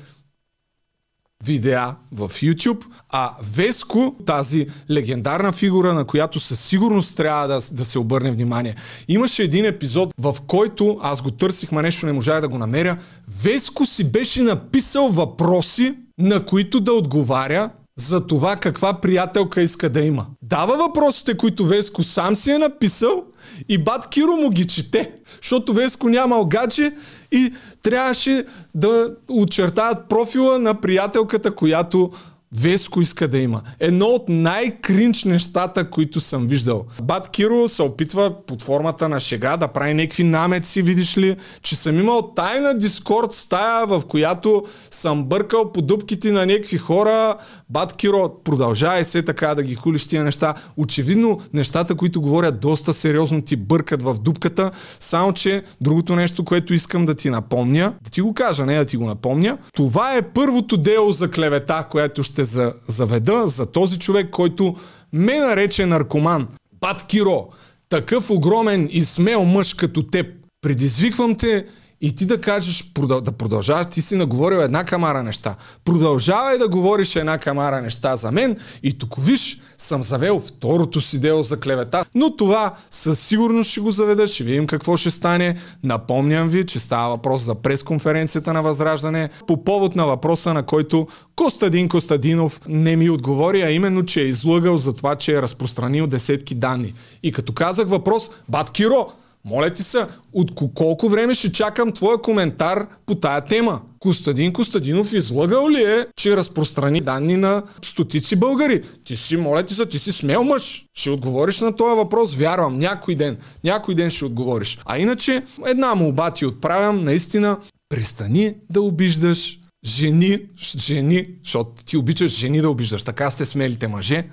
видеа в YouTube, а Веско, тази легендарна фигура, на която със сигурност трябва да, да се обърне внимание. Имаше един епизод, в който аз го търсих, ма нещо не можах да го намеря. Веско си беше написал въпроси, на които да отговаря за това каква приятелка иска да има. Дава въпросите, които Веско сам си е написал и бат Киро му ги чете, защото Веско нямал гадже и трябваше да очертаят профила на приятелката, която Веско иска да има. Едно от най-кринч нещата, които съм виждал. Бат Киро се опитва под формата на шега да прави някакви намеци, видиш ли, че съм имал тайна дискорд стая, в която съм бъркал по дупките на някакви хора. Бат Киро, продължай се така да ги хулиш тия неща. Очевидно, нещата, които говорят доста сериозно ти бъркат в дупката, само че другото нещо, което искам да ти напомня, да ти го кажа, не да ти го напомня, това е първото дело за клевета, което ще за, заведа за този човек, който ме нарече наркоман. Бат Киро, такъв огромен и смел мъж като теб, предизвиквам те и ти да кажеш, да продължаваш, ти си наговорил една камара неща. Продължавай да говориш една камара неща за мен и тук виж, съм завел второто си дело за клевета. Но това със сигурност ще го заведа, ще видим какво ще стане. Напомням ви, че става въпрос за пресконференцията на Възраждане по повод на въпроса, на който Костадин Костадинов не ми отговори, а именно, че е излъгал за това, че е разпространил десетки данни. И като казах въпрос, Бат Киро, моля ти се, от колко време ще чакам твоя коментар по тая тема? Костадин Костадинов излъгал ли е, че разпространи данни на стотици българи? Ти си, моля ти се, ти си смел мъж. Ще отговориш на този въпрос, вярвам, някой ден. Някой ден ще отговориш. А иначе, една молба ти отправям, наистина, престани да обиждаш жени, жени, защото ти обичаш жени да обиждаш. Така сте смелите мъже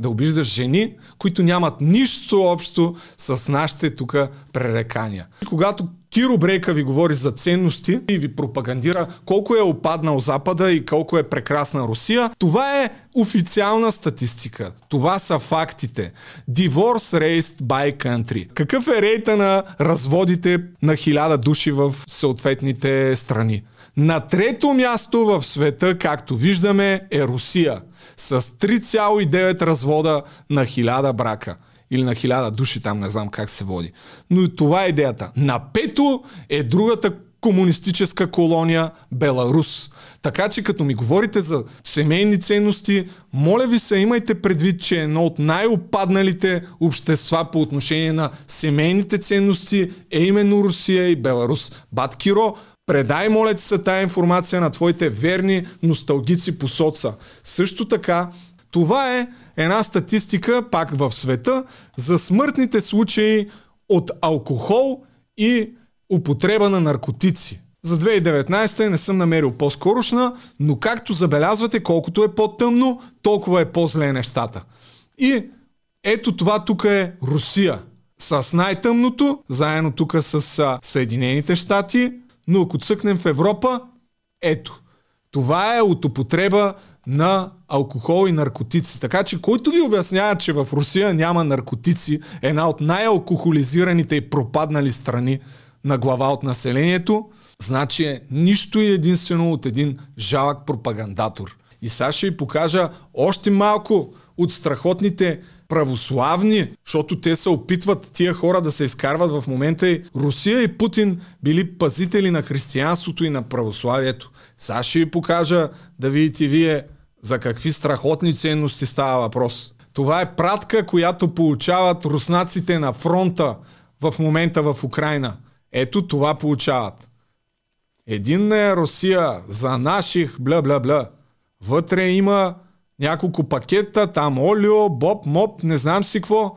да обиждаш жени, които нямат нищо общо с нашите тук пререкания. Когато Киро Брейка ви говори за ценности и ви пропагандира колко е опаднал Запада и колко е прекрасна Русия, това е официална статистика. Това са фактите. Divorce raised by country. Какъв е рейта на разводите на хиляда души в съответните страни? На трето място в света, както виждаме, е Русия с 3,9 развода на 1000 брака. Или на 1000 души там, не знам как се води. Но и това е идеята. На пето е другата комунистическа колония Беларус. Така че като ми говорите за семейни ценности, моля ви се, имайте предвид, че едно от най-опадналите общества по отношение на семейните ценности е именно Русия и Беларус. Бат Киро, Предай, моля ти се, тая информация на твоите верни носталгици по соца. Също така, това е една статистика, пак в света, за смъртните случаи от алкохол и употреба на наркотици. За 2019 не съм намерил по-скорошна, но както забелязвате, колкото е по-тъмно, толкова е по-зле нещата. И ето това тук е Русия. С най-тъмното, заедно тук с Съединените щати, но ако цъкнем в Европа, ето. Това е от употреба на алкохол и наркотици. Така че който ви обяснява, че в Русия няма наркотици, една от най-алкохолизираните и пропаднали страни на глава от населението, значи е нищо и единствено от един жалък пропагандатор. И сега ще ви покажа още малко от страхотните православни, защото те се опитват тия хора да се изкарват в момента и Русия и Путин били пазители на християнството и на православието. Сега ще ви покажа да видите вие за какви страхотни ценности става въпрос. Това е пратка, която получават руснаците на фронта в момента в Украина. Ето това получават. Единна е Русия за наших бла-бла-бла. Вътре има няколко пакета, там олио, боб, моп, не знам си какво.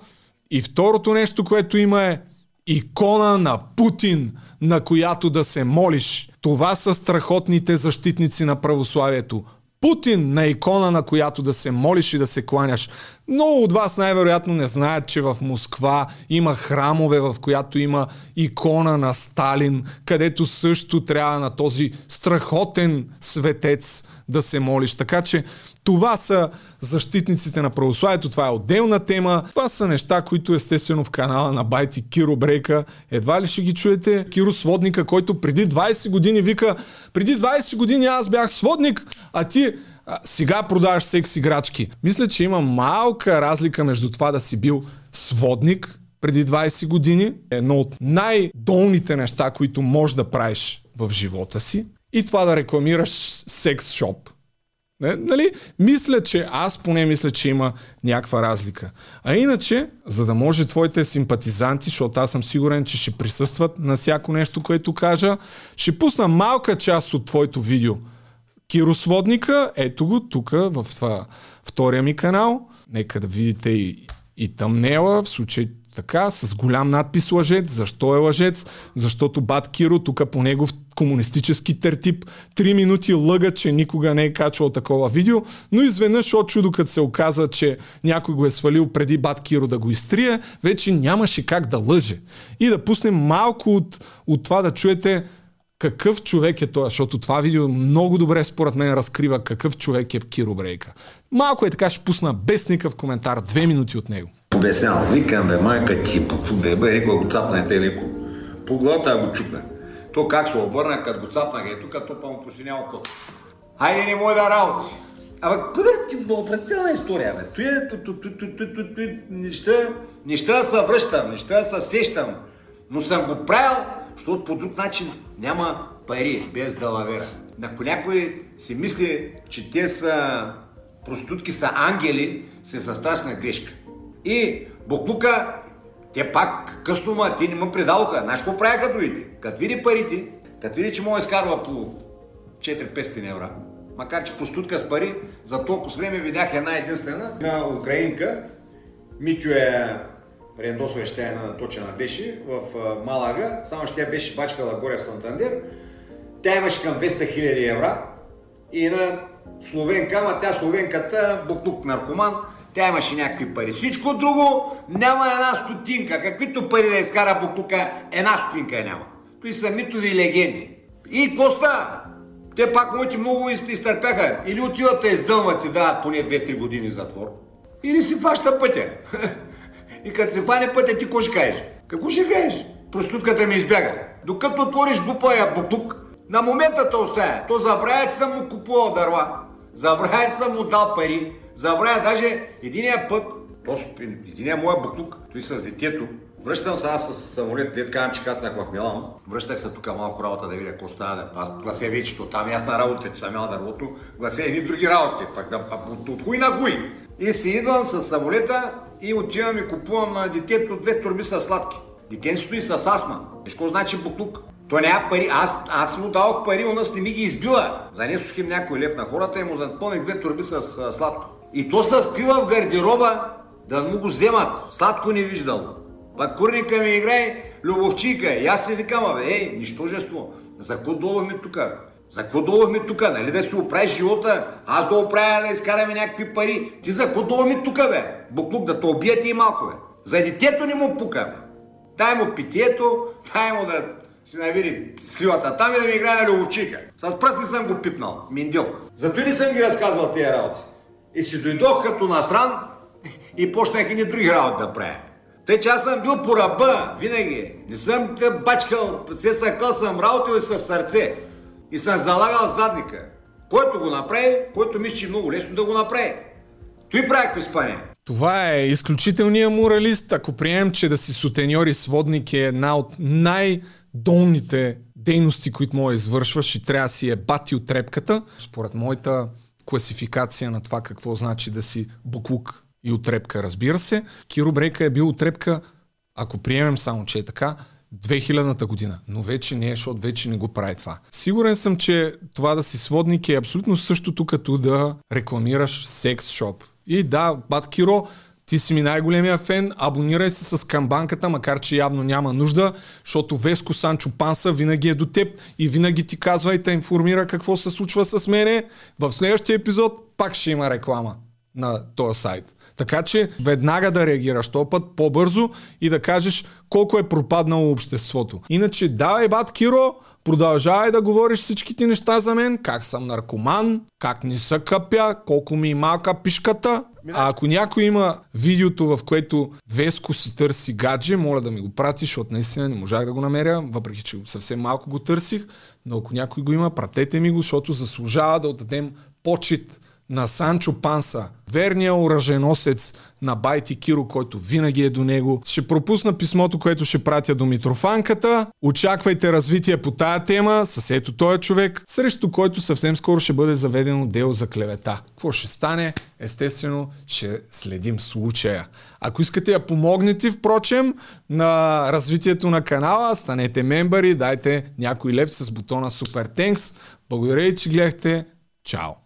И второто нещо, което има е икона на Путин, на която да се молиш. Това са страхотните защитници на православието. Путин на икона, на която да се молиш и да се кланяш. Много от вас най-вероятно не знаят, че в Москва има храмове, в която има икона на Сталин, където също трябва на този страхотен светец да се молиш. Така че това са защитниците на православието, това е отделна тема. Това са неща, които естествено в канала на Байти Киро Брейка едва ли ще ги чуете. Киро Сводника, който преди 20 години вика, преди 20 години аз бях сводник, а ти а, сега продаваш секс играчки. Мисля, че има малка разлика между това да си бил сводник преди 20 години, едно от най-долните неща, които можеш да правиш в живота си, и това да рекламираш секс шоп. Нали? Мисля, че аз поне мисля, че има някаква разлика. А иначе, за да може твоите симпатизанти, защото аз съм сигурен, че ще присъстват на всяко нещо, което кажа, ще пусна малка част от твоето видео. Киро Сводника, ето го тук в втория ми канал. Нека да видите и, и тъмнела, в случай така, с голям надпис лъжец. Защо е лъжец? Защото Бат Киро, тук по негов комунистически тертип, три минути лъга, че никога не е качвал такова видео, но изведнъж от чудо, като се оказа, че някой го е свалил преди Бат Киро да го изтрие, вече нямаше как да лъже. И да пуснем малко от, от това да чуете какъв човек е той, защото това видео много добре според мен разкрива какъв човек е Киро Брейка. Малко е така, ще пусна без никакъв коментар, две минути от него. Обяснявам, викам бе, майка ти, бе, бе, реко го цапнете леко. По главата го чупна. То как се обърна, като го цапнах е тук, то па му просиня окото. Хайде, не мой да работи. Абе, къде ти отвратителна история, бе? Той е, неща, неща да се връщам, неща да се сещам. Но съм го правил, защото по друг начин няма пари, без далавера. Ако някой си мисли, че те са проститутки са ангели, се са страшна грешка. И Буклука, те пак късно, ма, ти не му предалоха. Знаеш какво правяха другите? Като види парите, като види, че мога изкарва по 4-500 евра, макар че простутка с пари, за толкова време видях една единствена на украинка. Митю е рендосващена точена беше в Малага, само че тя беше бачкала горе в Сантандер. Тя имаше към 200 000 евра и на словенка, ама тя словенката, буклук наркоман, тя имаше някакви пари. Всичко друго няма една стотинка. Каквито пари да изкара буклука, една стотинка няма. Той са митови легенди. И Коста, те пак моите много изтърпяха. Или отиват да издълмат и дават поне 2-3 години затвор. Или си фаща пътя. *laughs* И като се фане пътя, ти какво ще кажеш? Какво ще кажеш? Простутката ми избяга. Докато отвориш дупая бутук, на момента те оставя. То забравя, че съм му купувал дърва. Забравя, че съм му дал пари. Забравя даже единия път, то единия моя буклук, той с детето, Връщам се аз с самолет, дет казвам, че каснах в Милано. Връщах се тук малко работа да видя какво става. Аз глася вече, то там ясна работа, че съм ял дървото. Глася едни други работи, пак да, от, от хуй на хуй. И си идвам с самолета и отивам и купувам на детето две турби с сладки. Детен стои с астма. Виж какво значи буклук? Той няма пари. Аз, аз му дадох пари, у нас не ми ги избила. Занесох им някой лев на хората и му запълних две турби с сладко. И то се скрива в гардероба да му го вземат. Сладко не виждал. Пак курника ми играе любовчика. И аз си викам, бе, ей, нищожество. За какво долахме тук? За какво долахме тук? Нали да си оправиш живота? Аз да оправя да изкараме някакви пари. Ти за какво долахме тук, бе? Буклук да те убиете и малко, бе. За детето не му пука, бе. Дай му питието, дай му да си навири сливата там и да ми играе на любовчика. С пръст не съм го пипнал. Миндил. Зато и не съм ги разказвал тези работи. И си дойдох като насран и почнах и ни други работи да правя. Тъй, че аз съм бил по ръба, винаги. Не съм те бачкал, се съкъл съм работил и с сърце. И съм залагал задника. Който го направи, който мисли, че е много лесно да го направи. Той правих в Испания. Това е изключителният моралист. Ако приемем, че да си сутеньор и сводник е една от най-долните дейности, които може да извършваш и трябва да си е бати от трепката, според моята класификация на това какво значи да си буклук и отрепка, разбира се. Киро Брейка е бил отрепка, ако приемем само, че е така, 2000-та година, но вече не е, защото вече не го прави това. Сигурен съм, че това да си сводник е абсолютно същото като да рекламираш секс шоп. И да, Бат Киро, ти си ми най-големия фен, абонирай се с камбанката, макар че явно няма нужда, защото Веско Санчо Панса винаги е до теб и винаги ти казва и те информира какво се случва с мене. В следващия епизод пак ще има реклама на този сайт. Така че веднага да реагираш този път по-бързо и да кажеш колко е пропаднало обществото. Иначе давай бат Киро, продължавай да говориш всичките неща за мен, как съм наркоман, как не са къпя, колко ми е малка пишката. А ако някой има видеото, в което Веско си търси гадже, моля да ми го прати, защото наистина не можах да го намеря, въпреки че съвсем малко го търсих, но ако някой го има, пратете ми го, защото заслужава да отдадем почет на Санчо Панса, верния оръженосец на Байти Киро, който винаги е до него. Ще пропусна писмото, което ще пратя до Митрофанката. Очаквайте развитие по тая тема с ето този човек, срещу който съвсем скоро ще бъде заведено дело за клевета. Какво ще стане? Естествено, ще следим случая. Ако искате да помогнете, впрочем, на развитието на канала, станете мембари, дайте някой лев с бутона Super Thanks. Благодаря и, че гледахте. Чао!